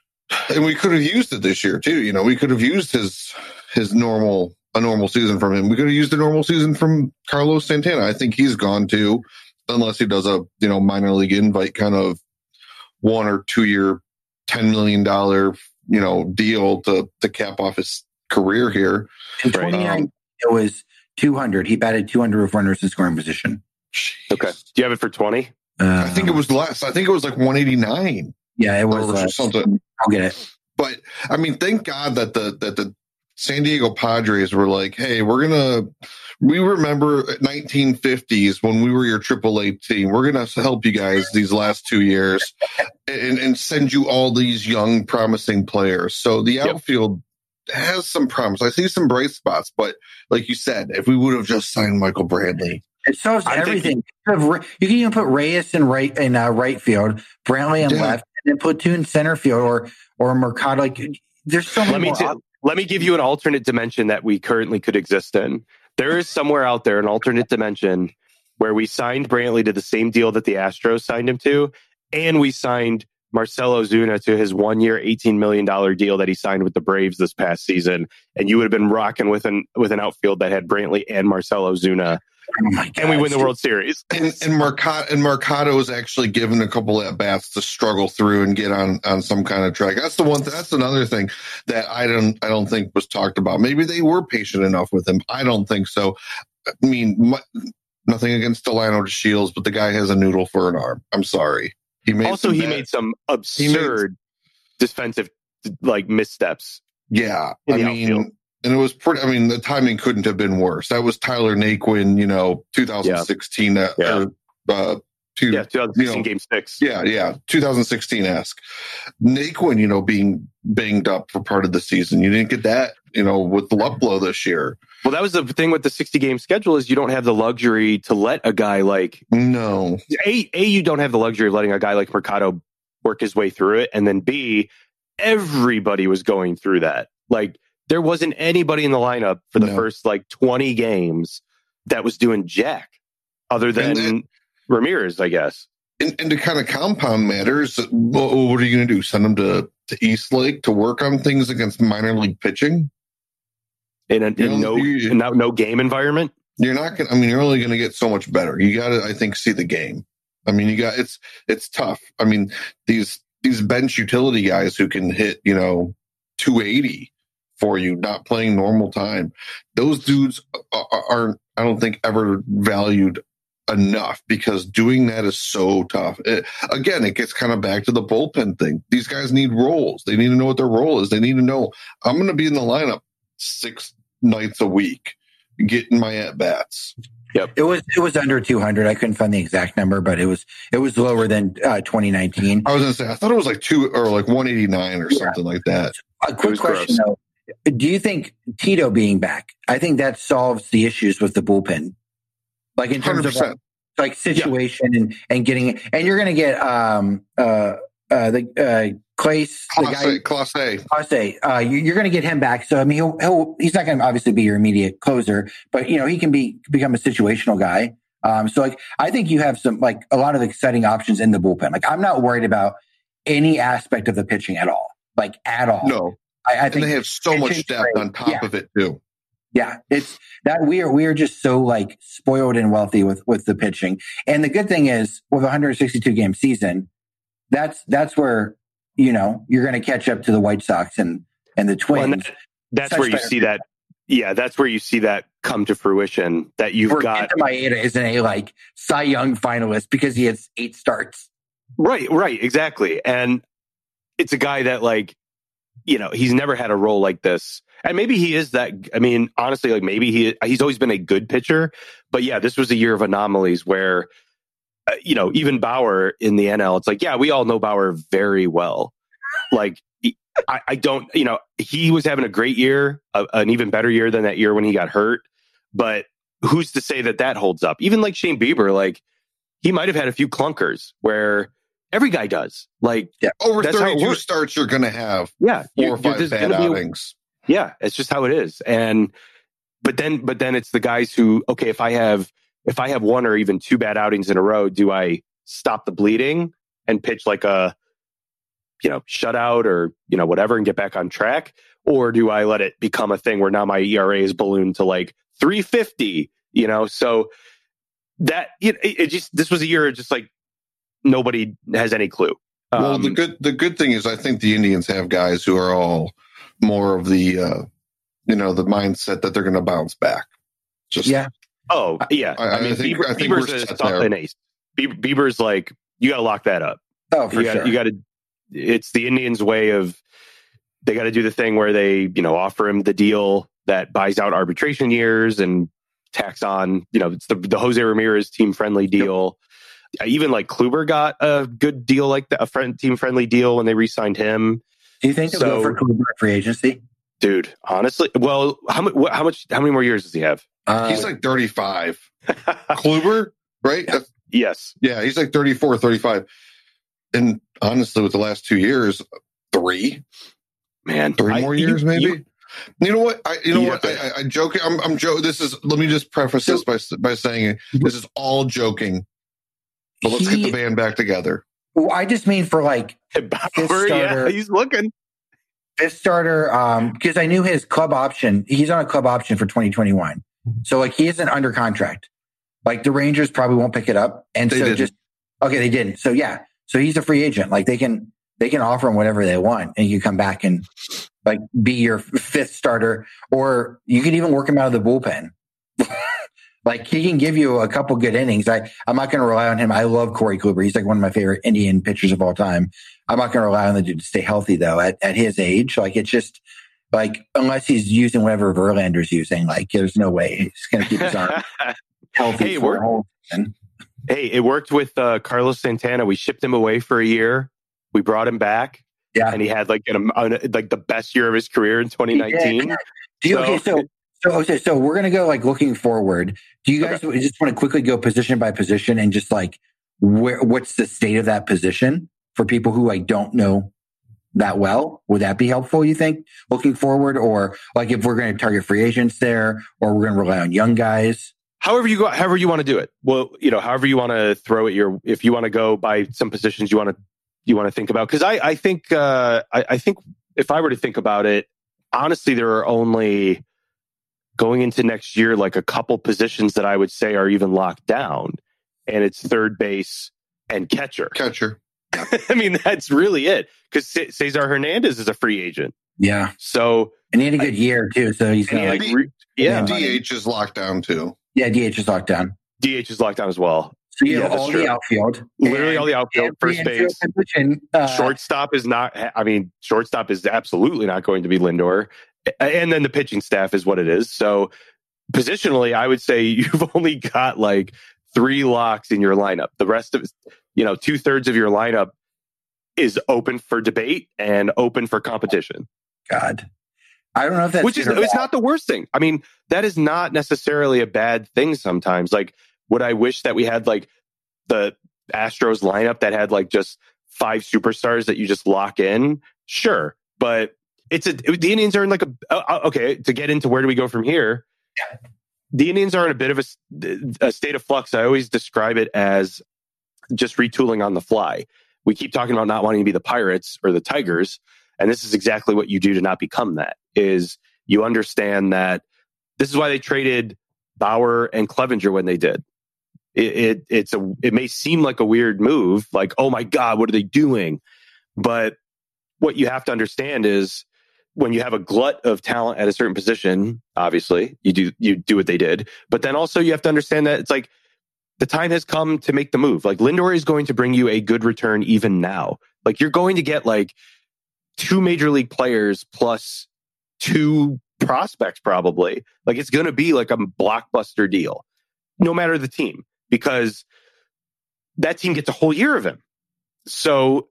and we could have used it this year too. You know, we could have used his his normal a normal season from him. We could have used a normal season from Carlos Santana. I think he's gone too, unless he does a you know minor league invite kind of one or two year, ten million dollar you know deal to to cap off his career here. In twenty nine, um, it was 200. He batted 200 with runners in scoring position. Okay. Do you have it for 20? Uh, I think it was less. I think it was like 189. Yeah, it was uh, something. I'll get it. But I mean, thank God that the that the San Diego Padres were like, "Hey, we're gonna." We remember 1950s when we were your AAA team. We're going to help you guys these last two years and, and send you all these young, promising players. So the outfield has some promise. I see some bright spots, but like you said, if we would have just signed Michael Brantley, it solves I'm everything. Thinking, you can even put Reyes in right in uh, right field, Brantley in yeah. left, and then platoon center field or or Mercado. Like there's so let many. Me t- let me give you an alternate dimension that we currently could exist in. There is somewhere out there an alternate dimension where we signed Brantley to the same deal that the Astros signed him to, and we signed Marcell Ozuna to his one year, $18 million deal that he signed with the Braves this past season. And you would have been rocking with an, with an outfield that had Brantley and Marcell Ozuna. Oh and we win the World Series. And, and Mercado and Mercado is actually given a couple at bats to struggle through and get on on some kind of track. That's the one. Th- that's another thing that I don't I don't think was talked about. Maybe they were patient enough with him. I don't think so. I mean, my, nothing against Delino DeShields, but the guy has a noodle for an arm. I'm sorry. He made also he bad, made some absurd made, defensive like missteps. Yeah, I mean, outfield. and it was pretty. I mean, the timing couldn't have been worse. That was Tyler Naquin, you know, 2016. Yeah. yeah. Uh, uh, to, yeah, 2016 you know, game six. Yeah, yeah, 2016 esque. Naquin, you know, being banged up for part of the season. You didn't get that, you know, with Luplow this year. Well, that was the thing with the 60 game schedule is you don't have the luxury to let a guy like no a a you don't have the luxury of letting a guy like Mercado work his way through it, and then b everybody was going through that. Like there wasn't anybody in the lineup for the no. first like 20 games that was doing jack. other than then- Ramirez, I guess. And, and to kind of compound matters, what, what are you going to do? Send them to, to Eastlake to work on things against minor league pitching? In, a, in no in no, no game environment. You're not going to, I mean, you're only going to get so much better. You got to, I think, see the game. I mean, you got, it's, it's tough. I mean, these, these bench utility guys who can hit, you know, 280 for you, not playing normal time. Those dudes are, aren't, I don't think, ever valued enough because doing that is so tough. It, again, it gets kind of back to the bullpen thing. These guys need roles. They need to know what their role is. They need to know I'm going to be in the lineup six nights a week, getting my at bats. Yep. It was it was under 200. I couldn't find the exact number, but it was it was lower than uh, 2019. I was going to say, I thought it was like two or like 189 or Yeah. something like that. A quick was question though: Do you think Tito being back? I think that solves the issues with the bullpen, like in terms of 100%. like, like situation and and getting and you're going to get um uh uh the uh Clase, the Class guy A, Class A. I say uh, you, you're going to get him back. So I mean, he'll, he'll he's not going to obviously be your immediate closer, but you know he can be become a situational guy. Um, so like I think you have some like a lot of exciting options in the bullpen. Like I'm not worried about any aspect of the pitching at all, like at all. No, I, I and think they have so much depth great. on top Yeah. of it too. yeah, it's that we are we are just so like spoiled and wealthy with with the pitching. And the good thing is with 162 game season, that's that's where you know you're going to catch up to the White Sox and and the Well, Twins. and that- that's Such where you see that. Yeah, that's where you see that come to fruition. That you've where got Maeda isn't a like Cy Young finalist because he has eight starts. Right, right, exactly. And it's a guy that like, you know, he's never had a role like this. And maybe he is that I mean, honestly, like maybe he he's always been a good pitcher, but yeah, this was a year of anomalies where Uh, you know, even Bauer in the NL, it's like, yeah, we all know Bauer very well. Like he- I, I don't, you know, he was having a great year, a, an even better year than that year when he got hurt. But who's to say that that holds up? Even like Shane Bieber, like he might have had a few clunkers where every guy does. Like, Over That's how 32 starts, you're going to have yeah, four you- or five bad gonna a- outings. yeah, it's just how it is. And but then but then it's the guys who okay, if I have if I have one or even two bad outings in a row, do I stop the bleeding and pitch like a you know, shutout or you know whatever and get back on track or do I let it become a thing where now my ERA is ballooned to like 350, you know? So that it, it just this was a year just like nobody has any clue. well, Um, the good the good thing is, I think the Indians have guys who are all more of the, uh, you know, the mindset that they're going to bounce back. Just Yeah, Oh yeah, I- I, I mean, think- Bieber, I think Bieber's a, set top- there. an ace. Bieber, Bieber's like you got to lock that up. oh for you got sure. you got to. It's the Indians' way of they got to do the thing where they you know offer him the deal that buys out arbitration years and tax on you know it's the the Jose Ramirez team friendly deal. Even like Kluber got a good deal like that, a friend team friendly deal when they re-signed him. Do you think he'll go for Kluber free agency? Dude, honestly, well, how much? How much? How many more years does he have? Uh, he's like 35. Kluber, right? That's- yes, Yeah, he's like 34, 35. And honestly, with the last two years, three, man. three I- more you- years, maybe. you- You, know what? I, you know You what? I, I, I joke. I'm, I'm joking. This is. Let me just preface this by by saying this is all joking. But let's He- get the band back together. well, I just mean for like yeah, starter- he's looking. fifth starter, um, because I knew his club option. He's on a club option for 2021, so like he isn't under contract. Like the Rangers probably won't pick it up, and They so didn't. just okay, they didn't. So yeah, so he's a free agent. Like they can they can offer him whatever they want, and you come back and like be your fifth starter, or you can even work him out of the bullpen. like he can give you a couple good innings. I I'm not going to rely on him. I love Corey Kluber. He's like one of my favorite Indian pitchers of all time. I'm not going to rely on the dude to stay healthy though. At at his age, like it's just like unless he's using whatever Verlander's using, like there's no way he's going to keep his arm healthy Hey, for a whole season. hey, it worked with uh, Carlos Santana. We shipped him away for a year. We brought him back, Yeah. and he had like an, like the best year of his career in 2019. Do you, So- okay, so so okay, so we're gonna go like looking forward. Do you guys just want to quickly go position by position and just like where what's the state of that position for people who like don't know that well? Would that be helpful? You think looking forward, or like if we're going to target free agents there, or we're going to rely on young guys? however you go, however you want to do it. Well, you know, however you want to throw it. Your if you want to go by some positions you want to you want to think about because I I think uh, I, I think if I were to think about it, honestly, there are only going into next year like a couple positions that I would say are even locked down, and it's third base and catcher. Catcher. I mean, that's really it because Cesar Hernandez is a free agent. Yeah. So and he had a good I, year too. So he's not like, re- yeah. DH is locked down too. Yeah, DH is locked down. DH is locked down as well. So you yeah, have all true. the outfield, literally all the outfield, first base, position, uh, shortstop is not. I mean, shortstop is absolutely not going to be Lindor, and then the pitching staff is what it is. So positionally, I would say you've only got like three locks in your lineup. The rest of, you know, two thirds of your lineup is open for debate and open for competition. God, I don't know if that's which is it's not the worst thing. I mean, that is not necessarily a bad thing. Sometimes, like, would I wish that we had like the Astros lineup that had like just five superstars that you just lock in? Sure, but it's a the Indians are in like a uh, okay to get into where do we go from here. The Indians are in a bit of a, a state of flux. I always describe it as just retooling on the fly. We keep talking about not wanting to be the Pirates or the Tigers, and this is exactly what you do to not become that. Is you understand that this is why they traded Bauer and Clevinger when they did. It, it, it's a it may seem like a weird move, like oh my god, what are they doing? But what you have to understand is when you have a glut of talent at a certain position, obviously you do you do what they did, but then also you have to understand that it's like the time has come to make the move. Like Lindor is going to bring you a good return even now. Like you're going to get like two major league players plus two prospects probably. Like it's going to be like a blockbuster deal, no matter the team, because that team gets a whole year of him. So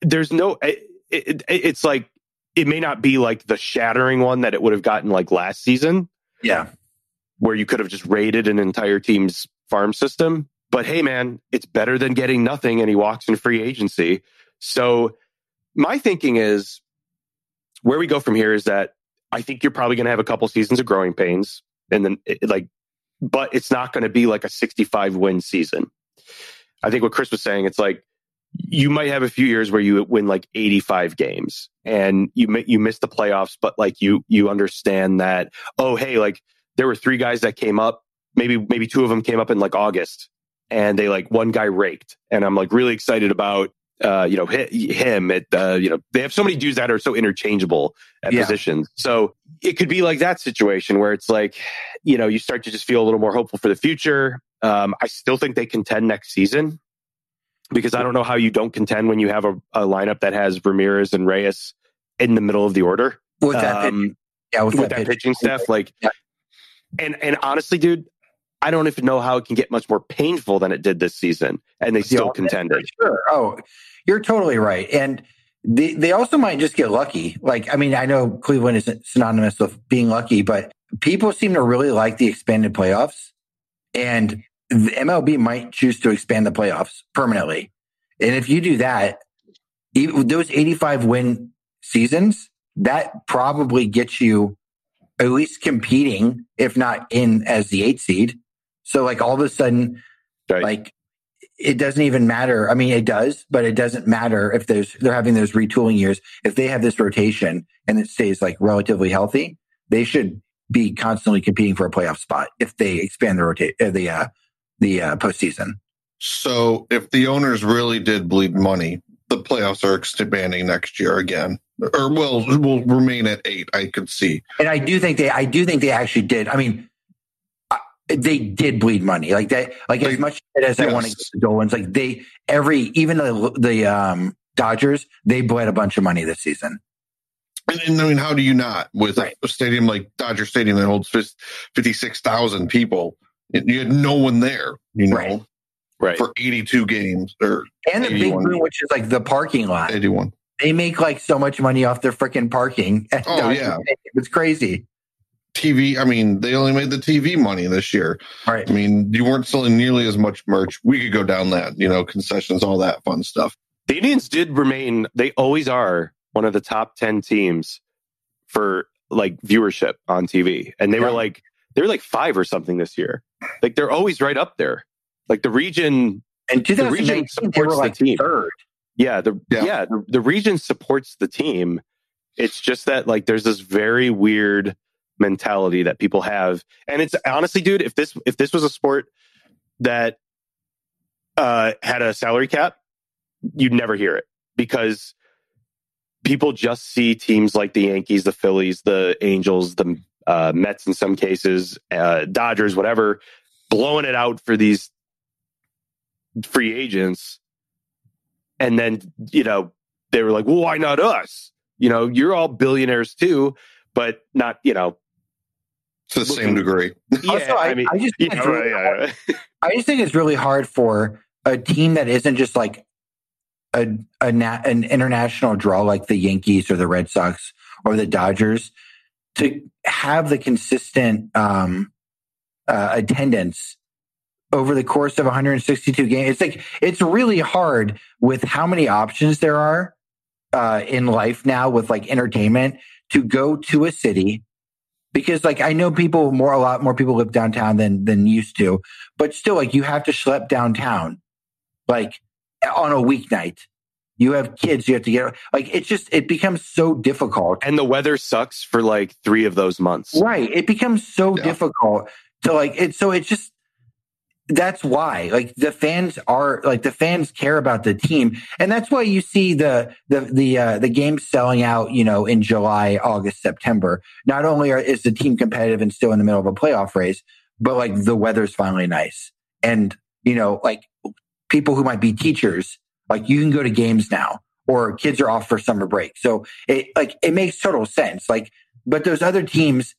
there's no, it, it, it's like, it may not be like the shattering one that it would have gotten like last season. Yeah. Where you could have just raided an entire team's farm system. But hey, man, it's better than getting nothing and he walks in free agency. So my thinking is where we go from here is that I think you're probably going to have a couple seasons of growing pains and then it, like, but it's not going to be like a 65 win season. I think what Chris was saying, it's like you might have a few years where you win like 85 games and you you miss the playoffs, but like you you understand that oh hey like there were three guys that came up maybe maybe two of them came up in like August and they like one guy raked and I'm like really excited about uh, you know, him at, uh, you know, they have so many dudes that are so interchangeable at yeah. positions. So it could be like that situation where it's like, you know, you start to just feel a little more hopeful for the future. Um, I still think they contend next season because I don't know how you don't contend when you have a, a lineup that has Ramirez and Reyes in the middle of the order. With that, um, yeah, with, with that, that pitching staff, like, yeah. And and honestly, dude, I don't even know how it can get much more painful than it did this season, and they still contended. Sure. Oh, you're totally right. And they, they also might just get lucky. Like, I mean, I know Cleveland is synonymous with being lucky, but people seem to really like the expanded playoffs. And the MLB might choose to expand the playoffs permanently. And if you do that, those 85 win seasons, that probably gets you at least competing, if not in as the eight seed. So like all of a sudden, right. like it doesn't even matter. I mean, it does, but it doesn't matter if there's they're having those retooling years. If they have this rotation and it stays like relatively healthy, they should be constantly competing for a playoff spot if they expand the rotate uh, the uh, the uh, postseason. So, if the owners really did bleed money, playoffs are expanding next year again, or will will remain at eight. I could see, and I do think they, I do think they actually did. I mean, they did bleed money like that. Like they, as much as yes. I want to get the Dolans, like they every even the the um, Dodgers, they bled a bunch of money this season. And, and I mean, how do you not with right. a stadium like Dodger Stadium that holds fifty six thousand people? You had no one there, you know, right. Right. for eighty two games or and the big room, which is like the parking lot. Eighty one. They make like so much money off their freaking parking. Oh Dodger yeah, Stadium. it's crazy. TV. I mean, they only made the TV money this year. Right. I mean, you weren't selling nearly as much merch. We could go down that, you know, concessions, all that fun stuff. The Indians did remain, they always are one of the top 10 teams for like viewership on TV. And they yeah. were like, They're like five or something this year. Like they're always right up there. Like the region, And the region 2019, they supports were the team. third. Yeah, the Yeah. yeah, the, the region supports the team. It's just that like there's this very weird mentality that people have, and it's honestly, dude, if this if this was a sport that uh, had a salary cap, you'd never hear it because people just see teams like the Yankees, the Phillies, the Angels, the uh, Mets in some cases, uh, Dodgers, whatever, blowing it out for these free agents. And then, you know, they were like, well, why not us? You know, you're all billionaires too, but not, you know, to the Looking- same degree. Also, I, I just you think it's know, really yeah, hard- yeah. I just think it's really hard for a team that isn't just like a, a na- an international draw like the Yankees or the Red Sox or the Dodgers to have the consistent um, uh, attendance over the course of 162 games. It's like it's really hard with how many options there are uh, in life now with like entertainment to go to a city because like I know people more a lot more people live downtown than than used to, but still like you have to schlep downtown like on a weeknight. You have kids, you have to get like it's just it becomes so difficult. And the weather sucks for like three of those months. Right. It becomes so Yeah. difficult to like it so it's just that's why like the fans are like the fans care about the team. And that's why you see the the the uh, the games selling out you know in July August September. Not only are, is the team competitive and still in the middle of a playoff race but like the weather's finally nice. And you know like people who might be teachers like you can go to games now or kids are off for summer break. So it like it makes total sense. Like but those other teams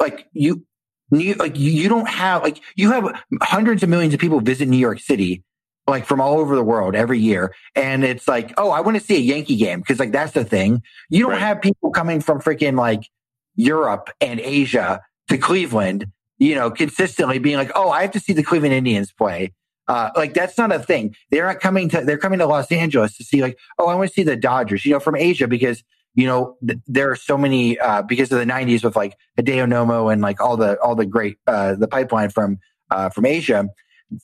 like you New, like you, don't have like you have hundreds of millions of people visit New York City like from all over the world every year and it's like oh I want to see a Yankee game because like that's the thing. You don't Right. have people coming from freaking like Europe and Asia to Cleveland you know consistently being like oh I have to see the Cleveland Indians play. Uh, like that's not a thing. They're not coming to they're coming to Los Angeles to see like oh I want to see the Dodgers you know from Asia because you know, th- there are so many uh, because of the '90s with like Hideo Nomo and like all the all the great uh, the pipeline from uh, from Asia.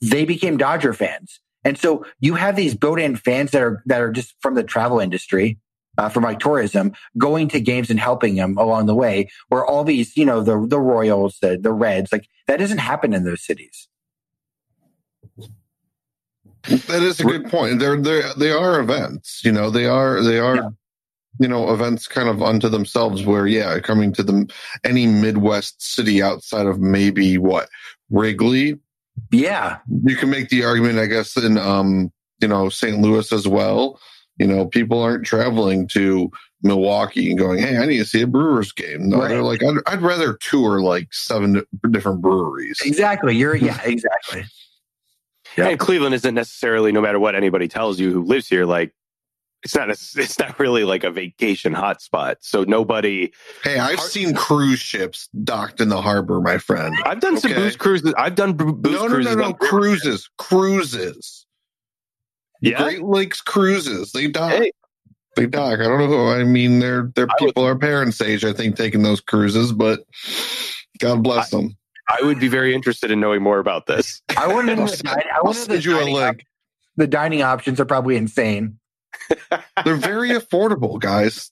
They became Dodger fans, and so you have these built-in fans that are that are just from the travel industry, uh, from like tourism, going to games and helping them along the way. Where all these, you know, the the Royals, the the Reds, like that doesn't happen in those cities. That is a good point. They're they they are events. You know, they are they are Yeah. You know events kind of unto themselves. Where yeah, coming to the any Midwest city outside of maybe what Wrigley, Yeah, you can make the argument, I guess, in um you know St. Louis as well. You know, people aren't traveling to Milwaukee and going, "Hey, I need to see a Brewers game." No, Right. they're like, I'd, "I'd rather tour like seven different breweries." exactly. You're yeah, exactly. Yeah. And Cleveland isn't necessarily, no matter what anybody tells you who lives here, like it's not. necess- It's not really like a vacation hotspot. So nobody. Hey, I've seen cruise ships docked in the harbor, my friend. I've done some Okay. booze cruises. I've done boo- booze no, no, cruises. no, no, on- cruises, cruises. Yeah. Great Lakes cruises. They dock. Hey. They dock. I don't know who. I mean, they're they're I would- people our parents' age, I think, taking those cruises. But God bless them. I would be very interested in knowing more about this. I want to I'll the, send- I I'll want to know you a dining link. the dining options are probably insane. They're very affordable, guys.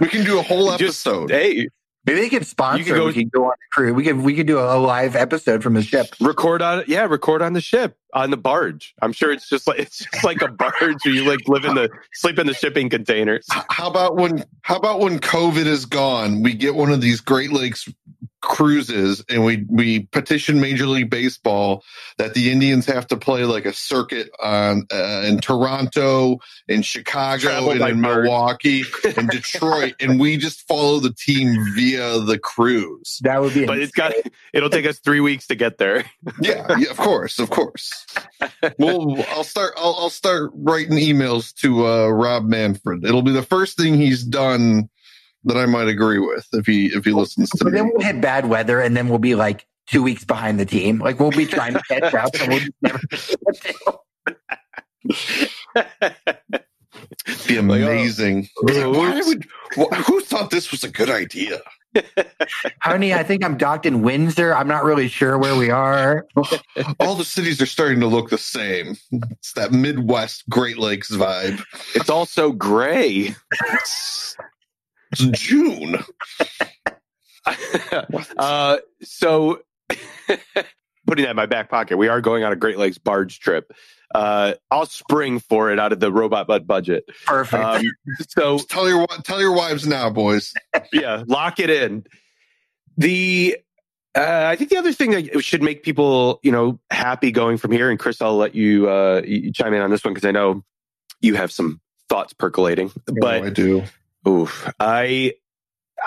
We can do a whole Just- episode. Hey, Maybe they could sponsor. You could go- we could go on a cruise. We could we could do a, a live episode from the ship. record on it yeah, record on the ship on the barge. I'm sure it's just like it's just like a barge where you like live in the sleep in the shipping containers. How about when? How about when COVID is gone? We get one of these Great Lakes cruises, and we we petition Major League Baseball that the Indians have to play like a circuit on uh, in Toronto, in Chicago, Travel and in barge. Milwaukee, and Detroit, and we just follow the team via the cruise. That would be. But it's got it'll take us three weeks to get there. Yeah, yeah, of course, of course. Well, I'll start. I'll, I'll start writing emails to uh, Rob Manfred. It'll be the first thing he's done that I might agree with if he if he listens to But me. then we'll hit bad weather, and then we'll be like two weeks behind the team. Like we'll be trying to catch up, and we'll never. be Like, oh, amazing. oh, Why would, wh- who thought this was a good idea? Honey, I think I'm docked in Windsor. I'm not really sure where we are. All the cities are starting to look the same. It's that Midwest Great Lakes vibe. It's all so gray. It's June. uh, so, putting that in my back pocket, we are going on a Great Lakes barge trip. Uh, I'll spring for it out of the robot butt budget. Perfect. Um, so Tell your tell your wives now, boys. yeah, lock it in. The uh, I think the other thing that should make people you know happy going from here, and Chris, I'll let you, uh, you chime in on this one because I know you have some thoughts percolating. But oh, I do. Oof. I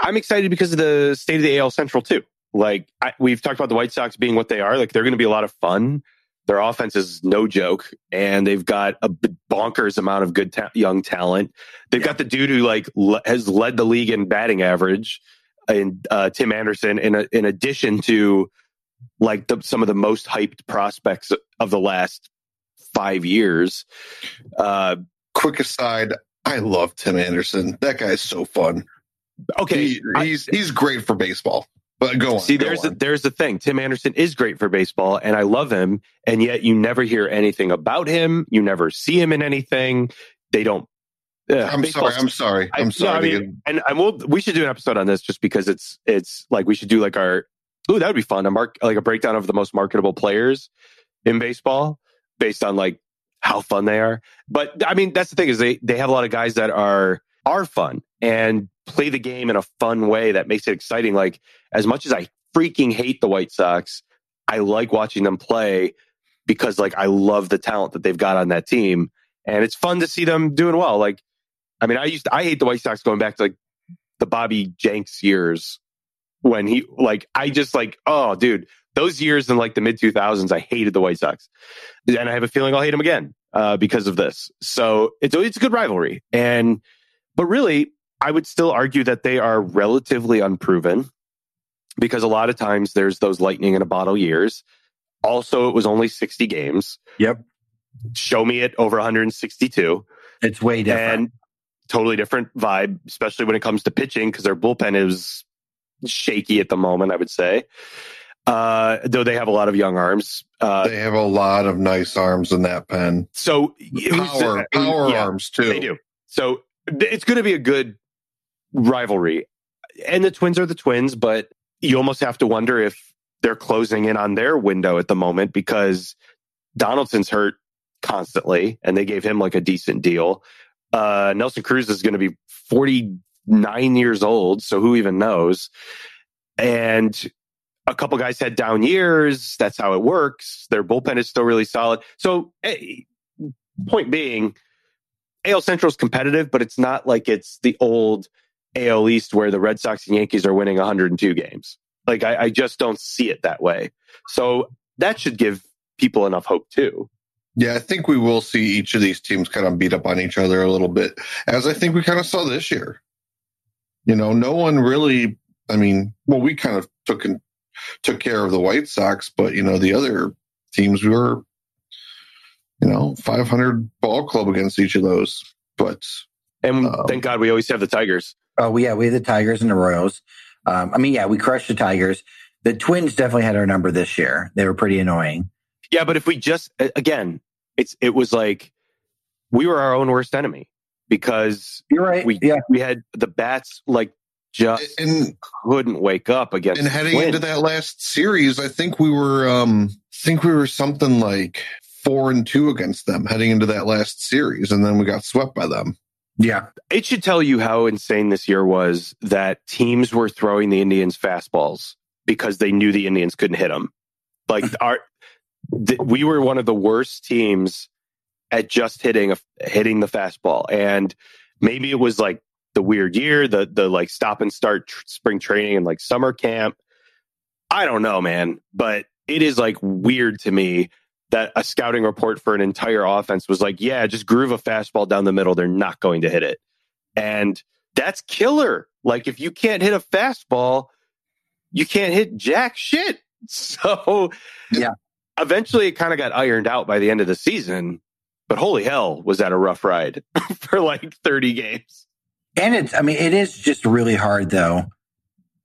I'm excited because of the state of the AL Central too. Like I, we've talked about the White Sox being what they are. Like they're going to be a lot of fun. Their offense is no joke, and they've got a bonkers amount of good ta- young talent. They've got the dude who like le- has led the league in batting average, and uh, Tim Anderson. In a, in addition to like the, some of the most hyped prospects of the last five years. Uh, Quick aside, I love Tim Anderson. That guy's so fun. okay, He- I- he's he's great for baseball. But go on. See, go there's the, on. there's the thing. Tim Anderson is great for baseball, and I love him. And yet, you never hear anything about him. You never see him in anything. They don't. Ugh, I'm sorry. I'm sorry. I- I'm no, sorry. I mean, and and we'll we should do an episode on this just because it's it's like we should do like our. Ooh, that would be fun. A mark like a breakdown of the most marketable players in baseball based on like how fun they are. But I mean, that's the thing is they they have a lot of guys that are are fun and play the game in a fun way that makes it exciting. Like as much as I freaking hate the White Sox, I like watching them play because like I love the talent that they've got on that team, and it's fun to see them doing well. Like, I mean, I used to, I hate the White Sox going back to like the Bobby Jenks years when he like I just like oh dude those years in like the mid 2000s I hated the White Sox and I have a feeling I'll hate them again uh, because of this so it's it's a good rivalry and but really I would still argue that they are relatively unproven because a lot of times there's those lightning in a bottle years also it was only 60 games Yep. show me it over 162 It's way different. and totally different vibe, especially when it comes to pitching because their bullpen is shaky at the moment. I would say, uh, though they have a lot of young arms. Uh, they have a lot of nice arms in that pen. so Power, power yeah, arms too. They do. So it's going to be a good rivalry, and the Twins are the Twins, but you almost have to wonder if they're closing in on their window at the moment because Donaldson's hurt constantly, and they gave him like a decent deal. Uh, Nelson Cruz is going to be 49 years old, so who even knows? And a couple guys had down years. That's how it works. Their bullpen is still really solid. So, eh, point being, AL Central is competitive, but it's not like it's the old AL East where the Red Sox and Yankees are winning 102 games. Like, I, I just don't see it that way. So, that should give people enough hope too. Yeah, I think we will see each of these teams kind of beat up on each other a little bit, as I think we kind of saw this year. You know, no one really. I mean, well, we kind of took and took care of the White Sox, but you know, the other teams we were, you know, 500 ball club against each of those. But And Um, thank God we always have the Tigers. Oh, we yeah, we had the Tigers and the Royals. Um, I mean, yeah, we crushed the Tigers. The Twins definitely had our number this year. They were pretty annoying. Yeah, but if we just again, it's it was like we were our own worst enemy because You're right. we yeah, we had the bats like just and couldn't wake up against and heading Twins. into that last series, I think we were, um, I think we were something like four and two against them heading into that last series, and then we got swept by them. yeah, It should tell you how insane this year was that teams were throwing the Indians fastballs because they knew the Indians couldn't hit them. Like our, th- we were one of the worst teams at just hitting a, hitting the fastball, and maybe it was like the weird year, the the like stop and start tr- spring training and like summer camp. I don't know, man, but it is like weird to me that a scouting report for an entire offense was like, yeah, just groove a fastball down the middle. They're not going to hit it. And that's killer. Like if you can't hit a fastball, you can't hit jack shit. So Yeah. eventually it kind of got ironed out by the end of the season. But holy hell, was that a rough ride for like 30 games. And it's. I mean, it is just really hard though.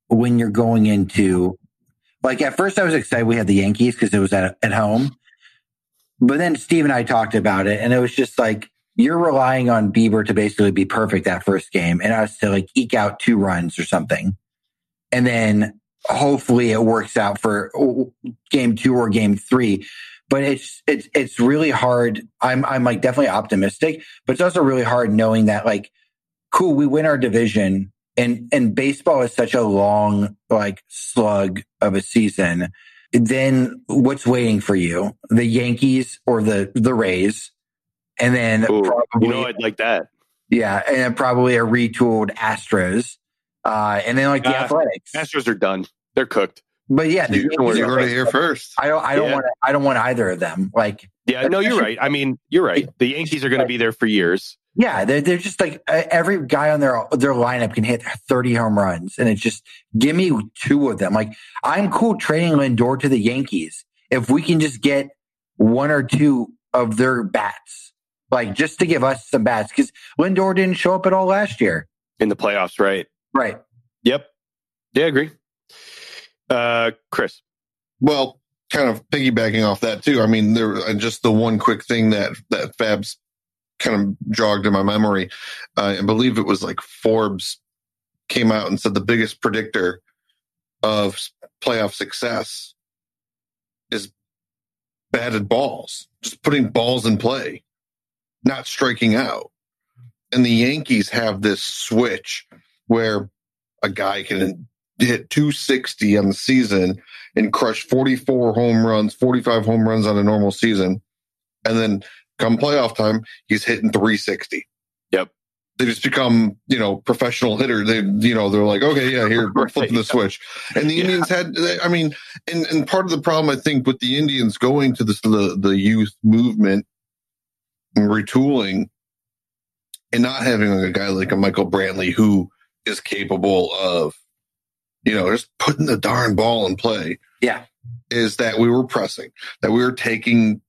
when you're going into like at first I was excited we had the Yankees because it was at at home. But then Steve and I talked about it and it was just like you're relying on Bieber to basically be perfect that first game and us to like eke out two runs or something. And then hopefully it works out for game two or game three. But it's it's it's really hard. I'm I'm like definitely optimistic, but it's also really hard knowing that like, cool, we win our division and and baseball is such a long like slug of a season then what's waiting for you the yankees or the the rays and then Ooh, probably you know, I'd like that. yeah and then probably a retooled astros uh and then like the Uh, athletics Astros are done. They're cooked. but yeah the You, Yankees you are- heard it here first. i don't i don't Yeah. want i don't want either of them like Yeah, no, you're right. I mean, you're right. The Yankees are going to be there for years. Yeah, they're, they're just like uh, every guy on their their lineup can hit 30 home runs, and it's just give me two of them. Like I'm cool trading Lindor to the Yankees if we can just get one or two of their bats, like just to give us some bats, because Lindor didn't show up at all last year. in the playoffs, right? Right. Yep. Yeah, I agree. Uh, Chris. Well, kind of piggybacking off that too. I mean, there uh, just the one quick thing that that Fabs kind of jogged in my memory. Uh, I believe it was like Forbes came out and said the biggest predictor of playoff success is batted balls, just putting balls in play, not striking out. And the Yankees have this switch where a guy can hit 260 on the season and crush 44 home runs, 45 home runs on a normal season. And then come playoff time, he's hitting 360. Yep. They just become, you know, professional hitter. They, you know, they're like, okay, yeah, here, we're flipping the switch. And the Yeah. Indians had, I mean, and, and part of the problem, I think, with the Indians going to this, the, the youth movement and retooling and not having a guy like a Michael Brantley who is capable of, you know, just putting the darn ball in play Yeah. is that we were pressing, that we were taking,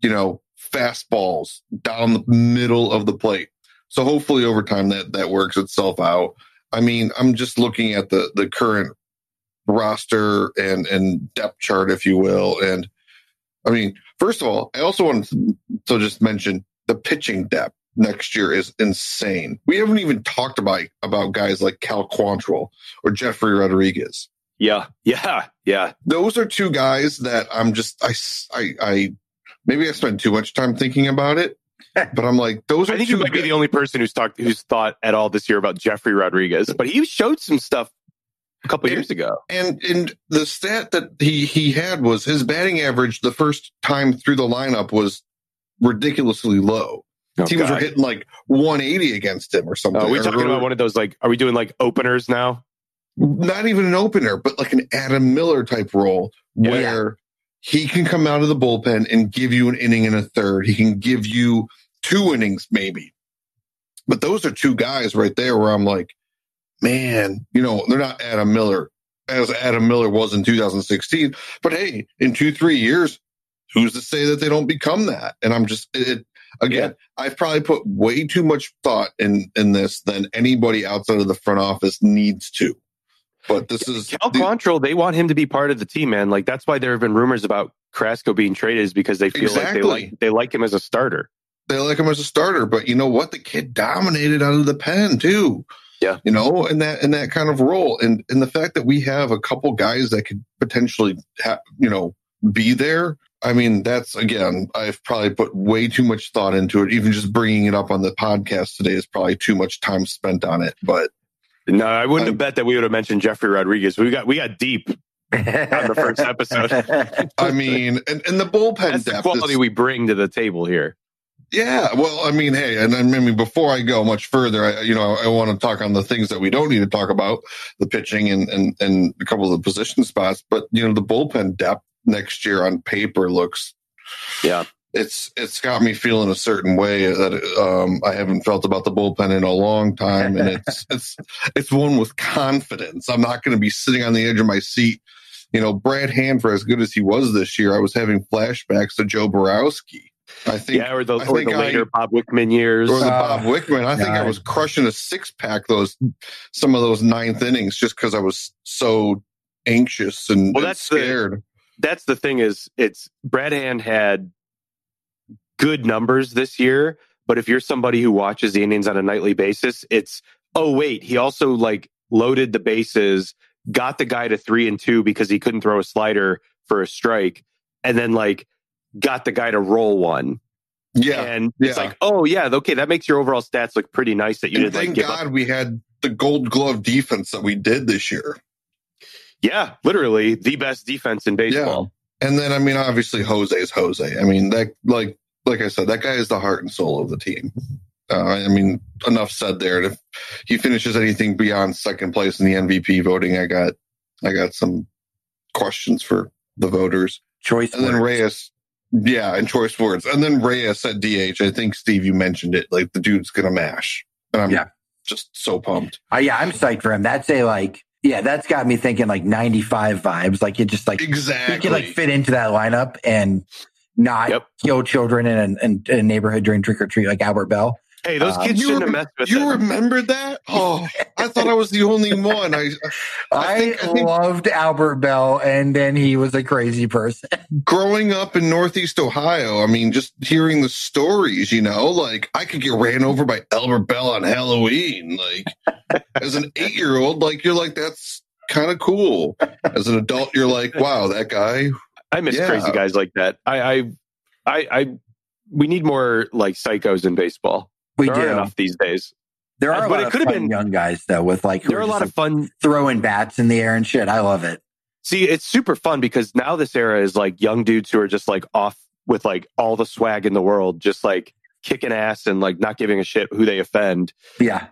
you know, fastballs down the middle of the plate. So hopefully over time that that works itself out. I mean, I'm just looking at the the current roster and and depth chart, if you will, and I mean, first of all, I also wanted to, to just mention the pitching depth next year is insane. We haven't even talked about about guys like Cal Quantrill or Jefry Rodriguez Yeah, yeah, yeah. those are two guys that I'm just I I maybe I spend too much time thinking about it, but I'm like those are I think you might be the only person who's talked, who's thought at all this year about Jefry Rodriguez, but he showed some stuff a couple And- years ago. and and the stat that he he had was his batting average the first time through the lineup was ridiculously low. Oh, Teams were hitting like 180 against him or something. Oh, are we Or- talking about one of those like? Are we doing like openers now? not even an opener, but like an Adam Miller type role Yeah. where he can come out of the bullpen and give you an inning and a third. He can give you two innings, maybe. But those are two guys right there where I'm like, man, you know, they're not Adam Miller as Adam Miller was in 2016. But hey, in two, three years, who's to say that they don't become that? And I'm just, it, again, I've probably put way too much thought in, in this than anybody outside of the front office needs to. But this is Cal the- Quantrill, they want him to be part of the team, man. Like that's why there have been rumors about Carrasco being traded, is because they feel like they like they like him as a starter. they like him as a starter, but you know what? The kid dominated out of the pen too. Yeah. You know, in that in that kind of role. And and the fact that we have a couple guys that could potentially ha- you know, be there. I mean, that's again, I've probably put way too much thought into it. Even just bringing it up on the podcast today is probably too much time spent on it. But No, I wouldn't I'm- have bet that we would have mentioned Jefry Rodriguez. We got we got deep. on the first episode. I mean, and, and the bullpen That's the depth quality is- we bring to the table here. Yeah, well, I mean, hey, and I mean, before I go much further, I, you know, I want to talk on the things that we don't need to talk about, the pitching and and and a couple of the position spots. But you know, the bullpen depth next year on paper looks, Yeah. it's it's got me feeling a certain way that um, I haven't felt about the bullpen in a long time, and it's it's it's one with confidence. I'm not going to be sitting on the edge of my seat. You know, Brad Hand, for as good as he was this year, I was having flashbacks to Joe Borowski I think yeah, or the, I or think the I- later Bob Wickman years. or the Uh, Bob Wickman. I think I was crushing a six pack those some of those ninth innings just because I was so anxious and, Well, and that's the- scared. That's the thing is it's Brad Hand had good numbers this year, but if you're somebody who watches the Indians on a nightly basis, it's oh wait, he also like loaded the bases, got the guy to three and two because he couldn't throw a slider for a strike, and then like got the guy to roll one. yeah. and it's like, oh yeah, okay, that makes your overall stats look pretty nice that you And like thank give God up. we had the gold glove defense that we did this year. Yeah, literally the best defense in baseball. Yeah. And then I mean obviously Jose is Jose. I mean that like like I said, that guy is the heart and soul of the team. Uh, I mean, enough said there. And if he finishes anything beyond second place in the MVP voting, I got I got some questions for the voters. Choice. And then. Reyes, yeah, and choice words. And then Reyes at DH. I think Steve, you mentioned it. Like the dude's gonna mash, and I'm Yeah. just so pumped. Uh, yeah, I'm psyched for him. That's a like, yeah, that's got me thinking like 95 vibes. Like it just like Exactly. he could like fit into that lineup and not Yep. kill children in a, in a neighborhood during trick or treat like Albert Belle. Hey, those Um, kids you shouldn't have messed with you it. remember that? Oh, I thought I was the only one. I, I, I think- I think- loved Albert Belle, and then he was a crazy person. growing up in Northeast Ohio, I mean, just hearing the stories, you know, like I could get ran over by Albert Belle on Halloween. Like as an eight year old, like you're like, that's kind of cool. As an adult, you're like, wow, that guy. I miss Yeah. crazy guys like that. I, I, I, I, we need more like psychos in baseball. We there do. aren't enough these days. There are a But lot it could've been- young guys though, with like There are a lot like, of fun. throwing bats in the air and shit. I love it. See, it's super fun because now this era is like young dudes who are just like off with like all the swag in the world, just like kicking ass and like not giving a shit who they offend. Yeah,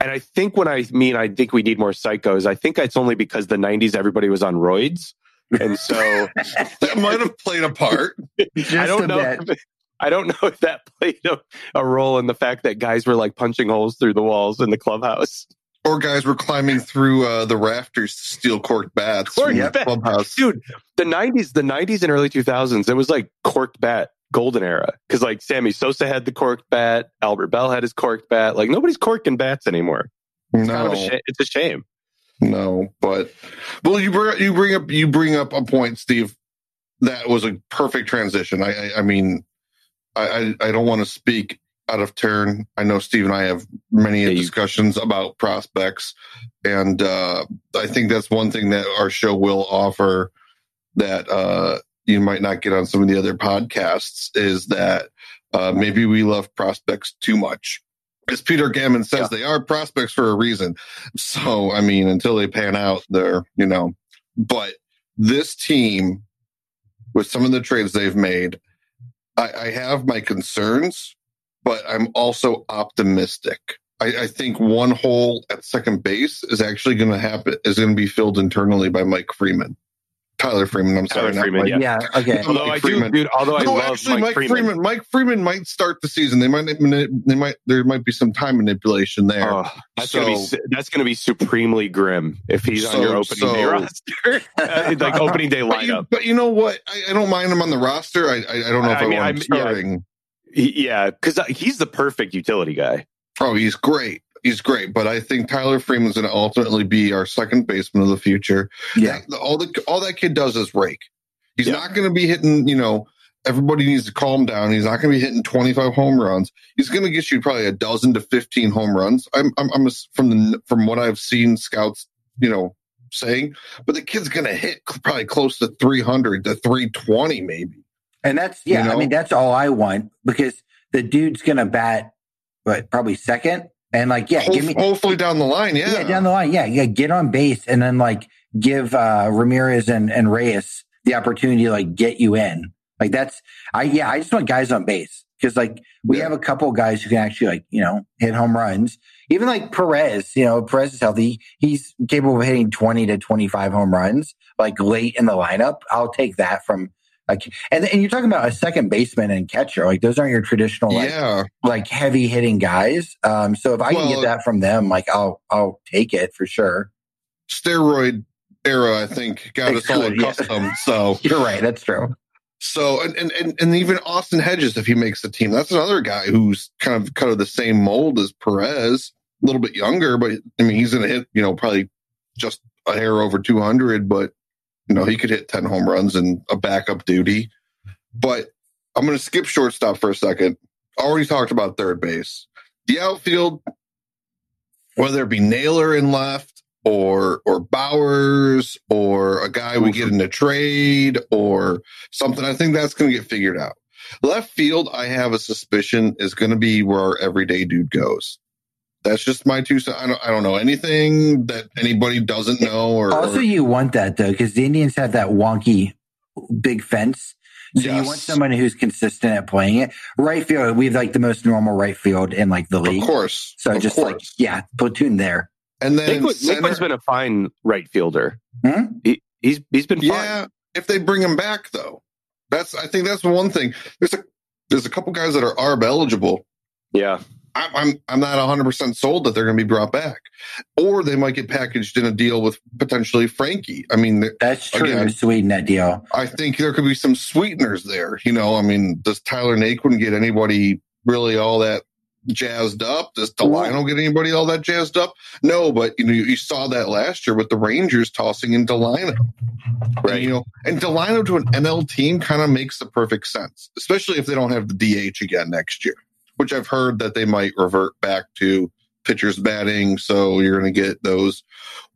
And I think when I mean I think we need more psychos, I think it's only because the '90s everybody was on roids, and so That might have played a part. just I don't a know. bit. If, I don't know if that played a, a role in the fact that guys were like punching holes through the walls in the clubhouse. Or guys were climbing through uh, the rafters to steal corked bats Corked from the bat. clubhouse. Dude, the '90s, the '90s and early 2000s, it was like corked bat golden era because like Sammy Sosa had the corked bat, Albert Belle had his corked bat. Like nobody's corking bats anymore. It's kind of a No, sh- it's a shame. no, but well, you bring you bring up you bring up a point, Steve. That was a perfect transition. I, I, I mean, I, I, I don't want to speak out of turn. I know Steve and I have many Yeah, you- discussions about prospects, and uh, I think that's one thing that our show will offer that uh, you might not get on some of the other podcasts is that uh, maybe we love prospects too much. As Peter Gammon says, Yeah. they are prospects for a reason. So, I mean, until they pan out, they're, you know, but this team, with some of the trades they've made, I, I have my concerns, but I'm also optimistic. I, I think one hole at second base is actually going to happen, is going to be filled internally by Mike Freeman. Tyler Freeman, I'm sorry. Tyler Freeman, Mike. Yeah. Yeah, okay. Mike Although I Freeman. do, dude. Although I no, love actually, Mike, Mike, Freeman. Freeman. Mike Freeman might start the season. They might, they might, there might be some time manipulation there. Oh, that's gonna be that's gonna be supremely grim if he's on your So- opening day roster, Uh, like opening day but, you, lineup. but you know what? I, I don't mind him on the roster. I, I, I don't know if I I, mean, want I'm- him yeah. starting. Yeah, because he's the perfect utility guy. Oh, he's great. He's great, but I think Tyler Freeman's going to ultimately be our second baseman of the future. Yeah, all the all that kid does is rake. He's Yeah. not going to be hitting. You know, everybody needs to calm down. He's not going to be hitting twenty five home runs. He's going to get you probably a dozen to fifteen home runs. I'm I'm, I'm ass- from the from what I've seen scouts, you know, saying. But the kid's going to hit probably close to three hundred to three twenty, maybe. and that's yeah. You I mean, that's all I want because the dude's gonna bat, but probably second, and like yeah, give me hopefully down the line, yeah. yeah. down the line, yeah, yeah, get on base, and then like give uh Ramirez and and Reyes the opportunity to like get you in. Like that's I yeah, I just want guys on base because like we Yeah. have a couple guys who can actually like you know hit home runs. Even like Perez, you know, Perez is healthy. He's capable of hitting twenty to twenty five home runs like late in the lineup. I'll take that from like and and you're talking about a second baseman and catcher. Like those aren't your traditional like yeah. like heavy hitting guys. Um, so if I can get that from them, like I'll I'll take it for sure. Steroid era, I think, got us all accustomed. So You're right. That's true. So and, and and and even Austin Hedges, if he makes the team, that's another guy who's kind of kind of the same mold as Perez, a little bit younger, but I mean he's gonna hit, you know, probably just a hair over two hundred, but you know, he could hit ten home runs in a backup duty. But I'm gonna skip shortstop for a second. Already talked about third base. The outfield, whether it be Naylor in left or or Bauers or a guy we get in a trade or something. I think that's going to get figured out. Left field, I have a suspicion is going to be where our everyday dude goes. That's just my two cents. I don't, I don't know anything that anybody doesn't know. Or also, or, you want that though, because the Indians have that wonky big fence. So Yes. you want someone who's consistent at playing it. Right field, we have like the most normal right field in like the league. of course, So of just like yeah, platoon there. and then nick has been a fine right fielder. Hmm? He, he's he's been fine. Yeah, if they bring him back though, that's I think that's one thing. There's a there's a couple guys that are ARB eligible. Yeah. I'm I'm I'm not 100 percent sold that they're going to be brought back, or they might get packaged in a deal with potentially Frankie. I mean, That's true. Again. Sweden that deal. I think there could be some sweeteners there. You know, I mean, does Tyler Naquin get anybody really all that jazzed up? Does Delino get anybody all that jazzed up? No, but you know, you, you saw that last year with the Rangers tossing in Delino. Right. And, you know, and Delino to an NL team kind of makes the perfect sense, especially if they don't have the DH again next year, which I've heard that they might revert back to pitchers batting. So you're going to get those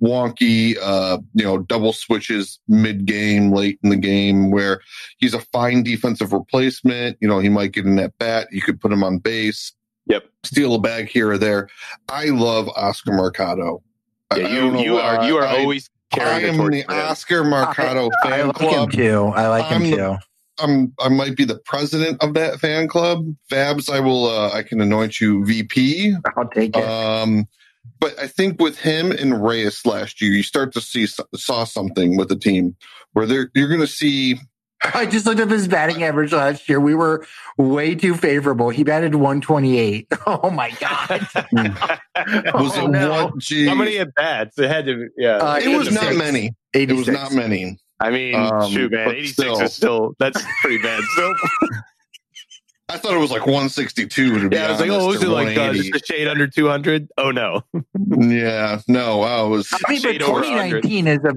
wonky, uh, you know, double switches mid game, late in the game where he's a fine defensive replacement. You know, he might get in that bat. You could put him on base, Yep. steal a bag here or there. I love Oscar Mercado. Yeah, you you why. are you are I- always I carrying am the. Oscar Mercado I fan like club. him too. I like him I'm the- too. I'm I might be the president of that fan club. Fabs, I will uh, I can anoint you VP. I'll take it. Um, but I think with him and Reyes last year, you start to see saw something with the team where they're you're going to see. I just looked up his batting average last year. We were way too favorable. He batted 128. Oh my god! Was Oh, it no. one? Gee, How many at bats? It had to. Yeah. Uh, it was not many. It was not many. I mean, um, shoot, man, eighty six still. is still that's pretty bad. Still, I thought it was like 162. To be yeah. I was like, oh, was it like uh, just a shade under two hundred? Oh no. yeah, no, wow, it was. I mean, but Shade over 2019 is a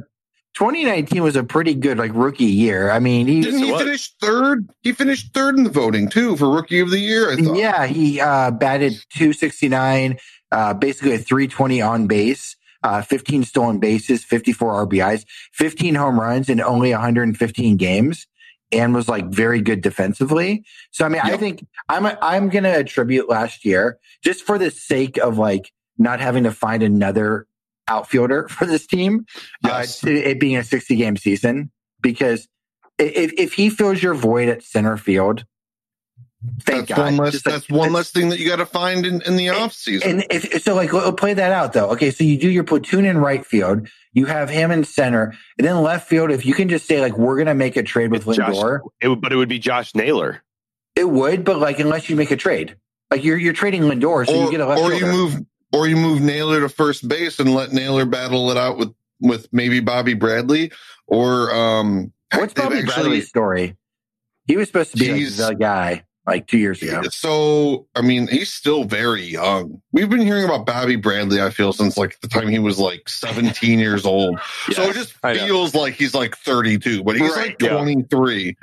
2019 was a pretty good like rookie year. I mean, he Didn't he was. finish third? He finished third in the voting too for rookie of the year. I thought. yeah he uh, batted 269, uh, basically a 320 on base. Uh, 15 stolen bases, 54 RBIs, 15 home runs in only 115 games, and was like very good defensively. So I mean, I think I'm I'm gonna attribute last year just for the sake of like not having to find another outfielder for this team, Yes. uh, to it being a 60 game season. Because if if he fills your void at center field, thank that's God. one less. Just, like, that's one less thing that you got to find in, in the And- off season. and if, so, like, we'll play that out though. Okay, so you do your platoon in right field, you have him in center, and then left field. If you can just say like, we're gonna make a trade with It's Josh- Lindor, It would, but it would be Josh Naylor. it would. But like, unless you make a trade, like you're you're trading Lindor, so or, you get a left or you move or you move Naylor to first base and let Naylor battle it out with with maybe Bobby Bradley or um What's Bobby actually- Bradley's story? He was supposed to be like, the guy like two years ago. So I mean, he's still very young. We've been hearing about Bobby Bradley. I feel since like the time he was like 17 years old. so it just I know. feels like he's like 32, but he's Right, like yeah. 23.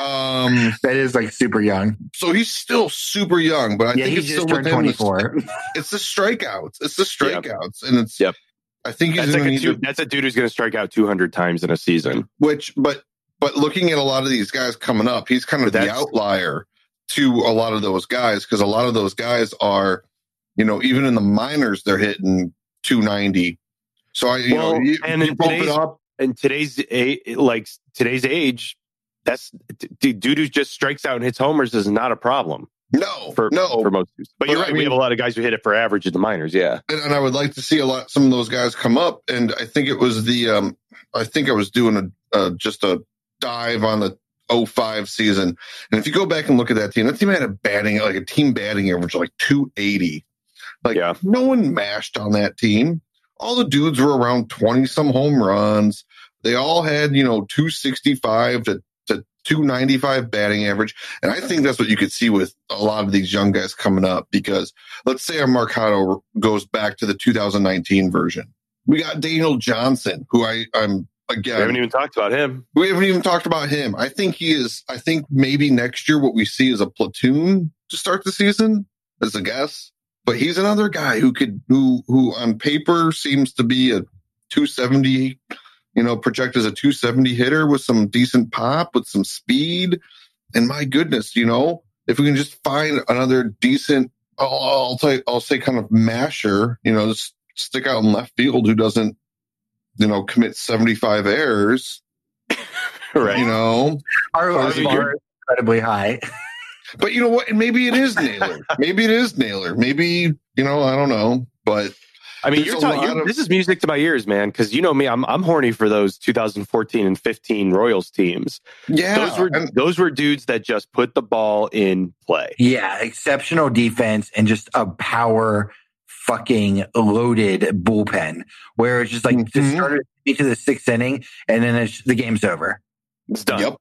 um, That is like super young. so he's still super young, but I yeah, think he it's just still turned with him. It's, four. it's the strikeouts. It's the Yep. strikeouts, and it's. Yep. I think he's That's going like to a two, to that's a dude who's going to strike out two hundred times in a season. which but but looking at a lot of these guys coming up he's kind of the outlier to a lot of those guys because a lot of those guys are you know even in the minors they're hitting 290 so i you Well, know you, and you in bump it today's- up And today's like today's age, that's dude who just strikes out and hits homers is not a problem no for no for most. But, But you're I right. we have a lot of guys who hit it for average in the minors. Yeah. and, and i would like to see a lot some of those guys come up and i think it was the um i think i was doing a uh, just a dive on the 05 season and if you go back and look at that team that team had a batting like a team batting average of like 280 like Yeah. no one mashed on that team all the dudes were around 20 some home runs they all had you know 265 to to 295 batting average. And I think that's what you could see with a lot of these young guys coming up because let's say our Mercado goes back to the 2019 version. We got Daniel Johnson, who I, I'm again. We haven't even talked about him. We haven't even talked about him. I think he is, I think maybe next year what we see is a platoon to start the season as a guess. But he's another guy who could, who, who on paper seems to be a 270 you know, project as a 270 hitter with some decent pop, with some speed. And my goodness, you know, if we can just find another decent, I'll, I'll, tell you, I'll say kind of masher, you know, just stick out in left field who doesn't, you know, commit 75 errors. right. You know, our, our bar is incredibly high. But you know what? Maybe it is Naylor. maybe it is Naylor. Maybe, you know, I don't know. But I mean, you're talking. You're, of, this is music to my ears, man. Because you know me, I'm I'm horny for those 2014 and 15 Royals teams. Yeah, those were and, those were dudes that just put the ball in play. Yeah, exceptional defense and just a power fucking loaded bullpen where it's just like mm-hmm. just started into the sixth inning and then the game's over. It's done. Yep.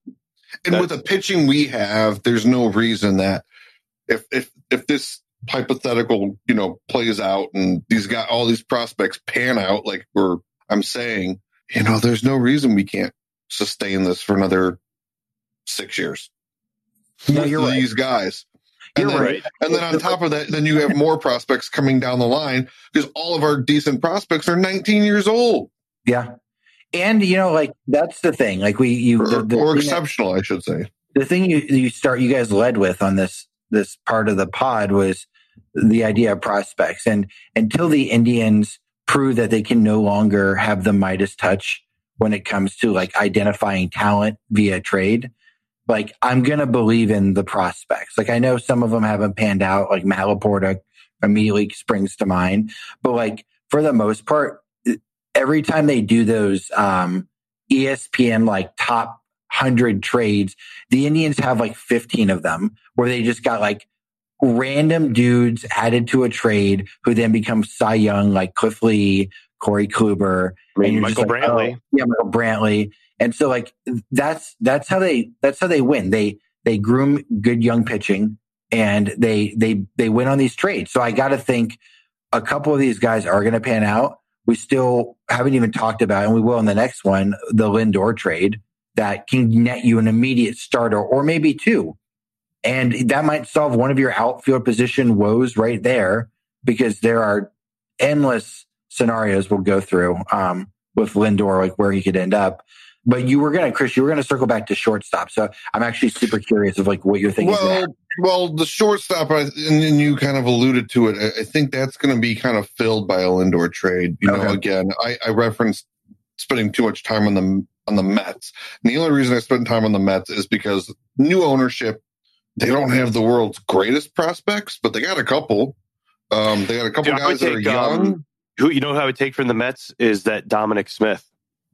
And That's, with the pitching we have, there's no reason that if if if this hypothetical, you know, plays out and these got all these prospects pan out, like we're, I'm saying, you know, there's no reason we can't sustain this for another six years. No, you're these right. guys. And you're then, right. And then on top of that, then you have more prospects coming down the line because all of our decent prospects are 19 years old. Yeah. And you know, like that's the thing. Like we, you, or, the, the or exceptional, I should say. The thing you you start, you guys led with on this this part of the pod was the idea of prospects. And until the Indians prove that they can no longer have the Midas touch when it comes to like identifying talent via trade, like I'm going to believe in the prospects. Like I know some of them haven't panned out, like Matt LaPorta immediately springs to mind, but like for the most part, every time they do those, um, ESPN like top 100 trades, the Indians have like 15 of them where they just got like random dudes added to a trade who then become Cy Young, like Cliff Lee, Corey Kluber, Michael like, Brantley. Oh, yeah, Michael Brantley. And so like that's that's how they that's how they win. They they groom good young pitching and they they they win on these trades. So I got to think a couple of these guys are going to pan out. We still haven't even talked about, and we will in the next one, the Lindor trade that can net you an immediate starter or maybe two and that might solve one of your outfield position woes right there because there are endless scenarios we'll go through um, with Lindor, like where he could end up. But you were gonna, Chris, you were gonna circle back to shortstop. So I'm actually super curious of like what you're thinking. Well, well, the shortstop, and, and you kind of alluded to it. I think that's going to be kind of filled by a Lindor trade. You okay. know, again, I, I referenced spending too much time on the on the Mets. And the only reason I spent time on the Mets is because new ownership, they don't have the world's greatest prospects, but they got a couple. Um, they got a couple guys that are young. Um, who you know who I would take from the Mets is that Dominic Smith.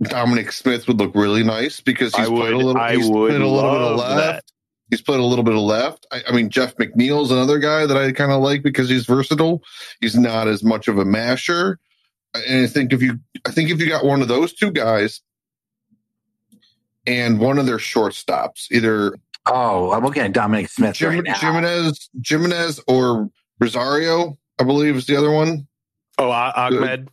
Dominic Smith would look really nice because he's would, played a little. I he's played a little bit of left. That. He's played a little bit of left. I, I mean, Jeff McNeil's another guy that I kind of like because he's versatile. He's not as much of a masher. And I think if you, I think if you got one of those two guys and one of their shortstops, either Oh, I'm looking at Dominic Smith Jim, right now. Gimenez, Gimenez or Rosario, I believe is the other one. Oh, uh, Amed.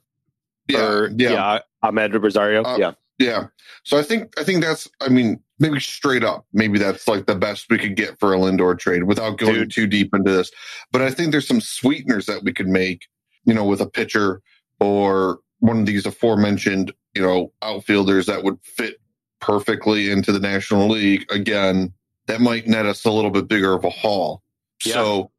Yeah, or, yeah, yeah, Amed Rosario. Uh, yeah, yeah. So I think I think that's. I mean, maybe straight up, maybe that's like the best we could get for a Lindor trade without going Dude. too deep into this. But I think there's some sweeteners that we could make. You know, with a pitcher or one of these aforementioned, you know, outfielders that would fit perfectly into the National League again that might net us a little bit bigger of a haul. Yeah. So,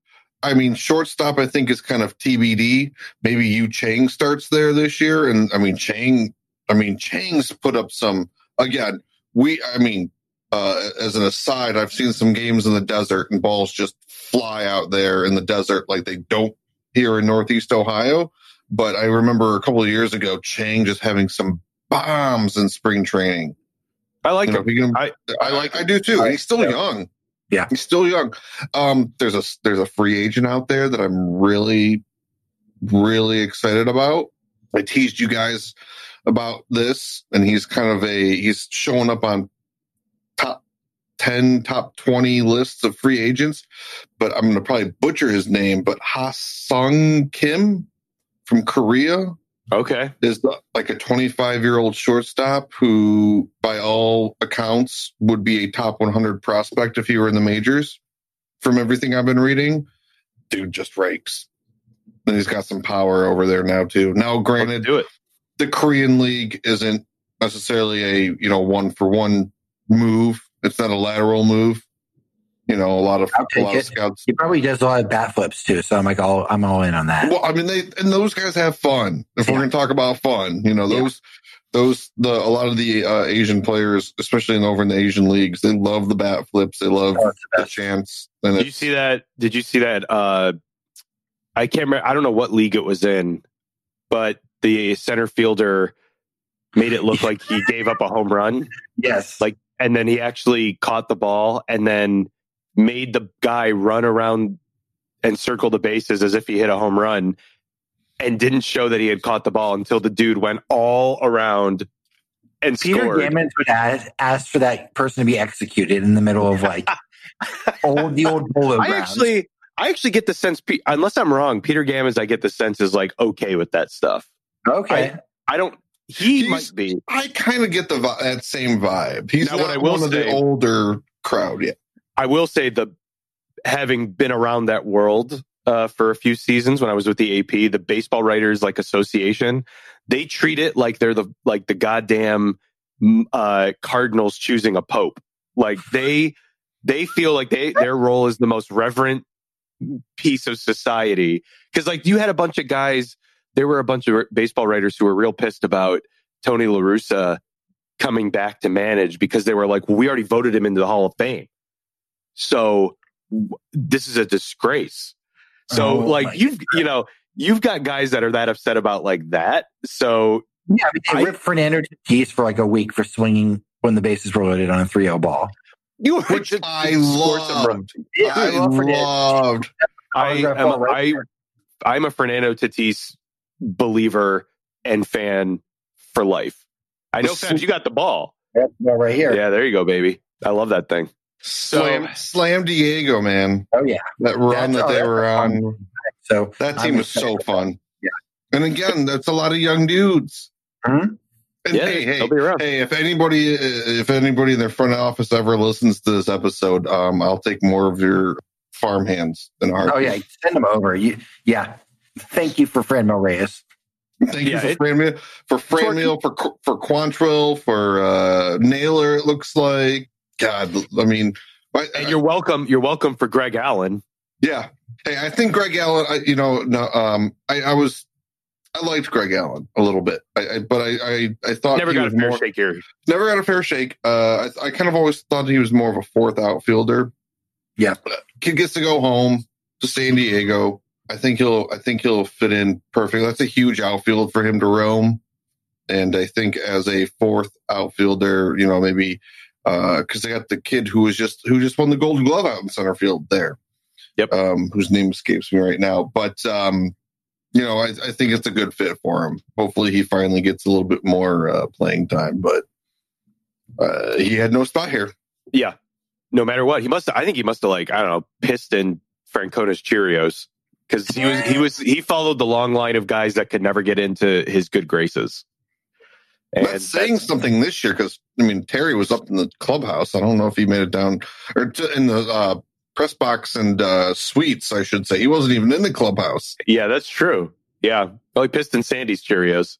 I mean, shortstop, I think is kind of TBD. Maybe Yu Chang starts there this year. And I mean, Chang, I mean, Chang's put up some, again, we, I mean, uh, as an aside, I've seen some games in the desert and balls just fly out there in the desert like they don't here in Northeast Ohio. But I remember a couple of years ago, Chang just having some bombs in spring training. I like you him. Know, I, I like. I do too. I, he's still yeah. young. Yeah, he's still young. Um, there's a there's a free agent out there that I'm really, really excited about. I teased you guys about this, and he's kind of a he's showing up on top 10 top 20 lists of free agents, but I'm going to probably butcher his name, but Ha-Seong Kim from Korea Okay. is like a 25 year old shortstop who, by all accounts, would be a top 100 prospect if he were in the majors. From everything I've been reading, dude just rakes. And he's got some power over there now too. Now, granted, do it. the Korean league isn't necessarily a you know one for one move. It's not a lateral move. You know, a lot of I'll a lot it. of scouts. He probably does a lot of bat flips too. So I'm like, all I'm all in on that. Well, I mean, they and those guys have fun. If we're going to talk about fun, you know, Yeah. those those the a lot of the uh, Asian players, especially in over in the Asian leagues, they love the bat flips. They love Oh, the the best. chance. And Did you see that? Did you see that? Uh, I can't remember. I don't know what league it was in, but the center fielder made it look like he gave up a home run, Yes. Like- and then he actually caught the ball and then made the guy run around and circle the bases as if he hit a home run, and didn't show that he had caught the ball until the dude went all around and Peter scored. Gammons would ask, ask for that person to be executed in the middle of like old the old polo I grounds. actually, I actually get the sense, unless I'm wrong, Peter Gammons, I get the sense is like okay with that stuff. okay. I don't. He He's- might be. I kind of get the that same vibe. He's Now, not what I will one of the older crowd yet. I will say the having been around that world uh, for a few seasons when I was with the AP, the Baseball Writers like Association, they treat it like they're the like the goddamn uh, Cardinals choosing a pope. Like they they feel like they their role is the most reverent piece of society because like you had a bunch of guys. There were a bunch of baseball writers who were real pissed about Tony La Russa coming back to manage because they were like, well, we already voted him into the Hall of Fame. So this is a disgrace. So Oh, like you've you know you've got guys that are that upset about like that. So Yeah, I mean, they ripped Fernando Tatis for like a week for swinging when the bases were loaded on a 3-0 ball. you Which just I scored some loved. Yeah, I love Fernando. loved. I am right I there. I'm a Fernando Tatis believer and fan for life. I know, The Fabs, you got the ball. That's the ball right here. Yeah, there you go, baby. I love that thing. Slam, slam Diego, man. Oh yeah. That run That's- that oh, they that's were a fun on. So That I'm team was so fun. Yeah. And again, that's a lot of young dudes. Mhm. And Yeah, hey, hey, be hey, if anybody, if anybody in their front office ever listens to this episode, um, I'll take more of your farm hands than ours. Oh yeah, send them over. You, yeah. Thank you for Fran Reyes. Thank Yeah, you it- for Franmil, for Franmil, for for Quantrill, for uh, Naylor. It looks like God. I mean, I, And you're welcome. You're welcome for Greg Allen. Yeah. Hey, I think Greg Allen. I, you know, no, um, I, I was, I liked Greg Allen a little bit, I, I but I, I, I thought Never he got a was fair more, shake here. never got a fair shake. Uh, I, I kind of always thought he was more of a fourth outfielder. Yeah. kid gets to go home to San Diego. I think he'll, I think he'll fit in perfect. That's a huge outfield for him to roam, and I think as a fourth outfielder, you know, maybe because they got the kid who was just who just won the Golden Glove out in center field there. Yep. Um, whose name escapes me right now, but um, you know, I, I think it's a good fit for him. Hopefully, he finally gets a little bit more uh, playing time, but uh, he had no spot here. Yeah. No matter what, he must. I think he must have like I don't know pissed in Francona's Cheerios because he was he was he followed the long line of guys that could never get into his good graces. And That's saying something this year because I mean Terry was up in the clubhouse. I don't know if he made it down or t- in the uh, press box and uh, suites. I should say he wasn't even in the clubhouse. Yeah, that's true. Yeah. He pissed in Sandy's Cheerios.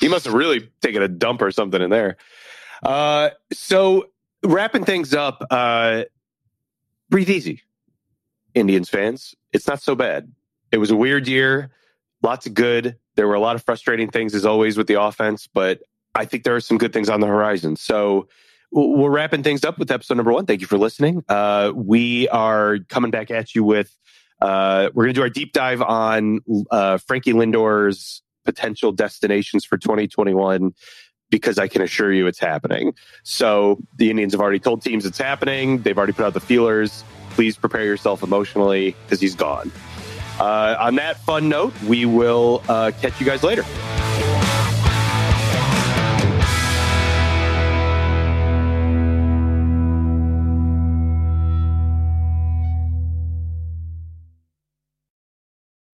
He must have really taken a dump or something in there. Uh, so wrapping things up, uh, breathe easy, Indians fans. It's not so bad. It was a weird year, lots of good. There were a lot of frustrating things as always with the offense, but I think there are some good things on the horizon. So we're wrapping things up with episode number one. Thank you for listening. Uh, we are coming back at you with uh, we're going to do our deep dive on uh, Frankie Lindor's potential destinations for 2021 because I can assure you it's happening. So the Indians have already told teams it's happening. They've already put out the feelers. Please prepare yourself emotionally because he's gone. Uh, on that fun note, we will uh, catch you guys later.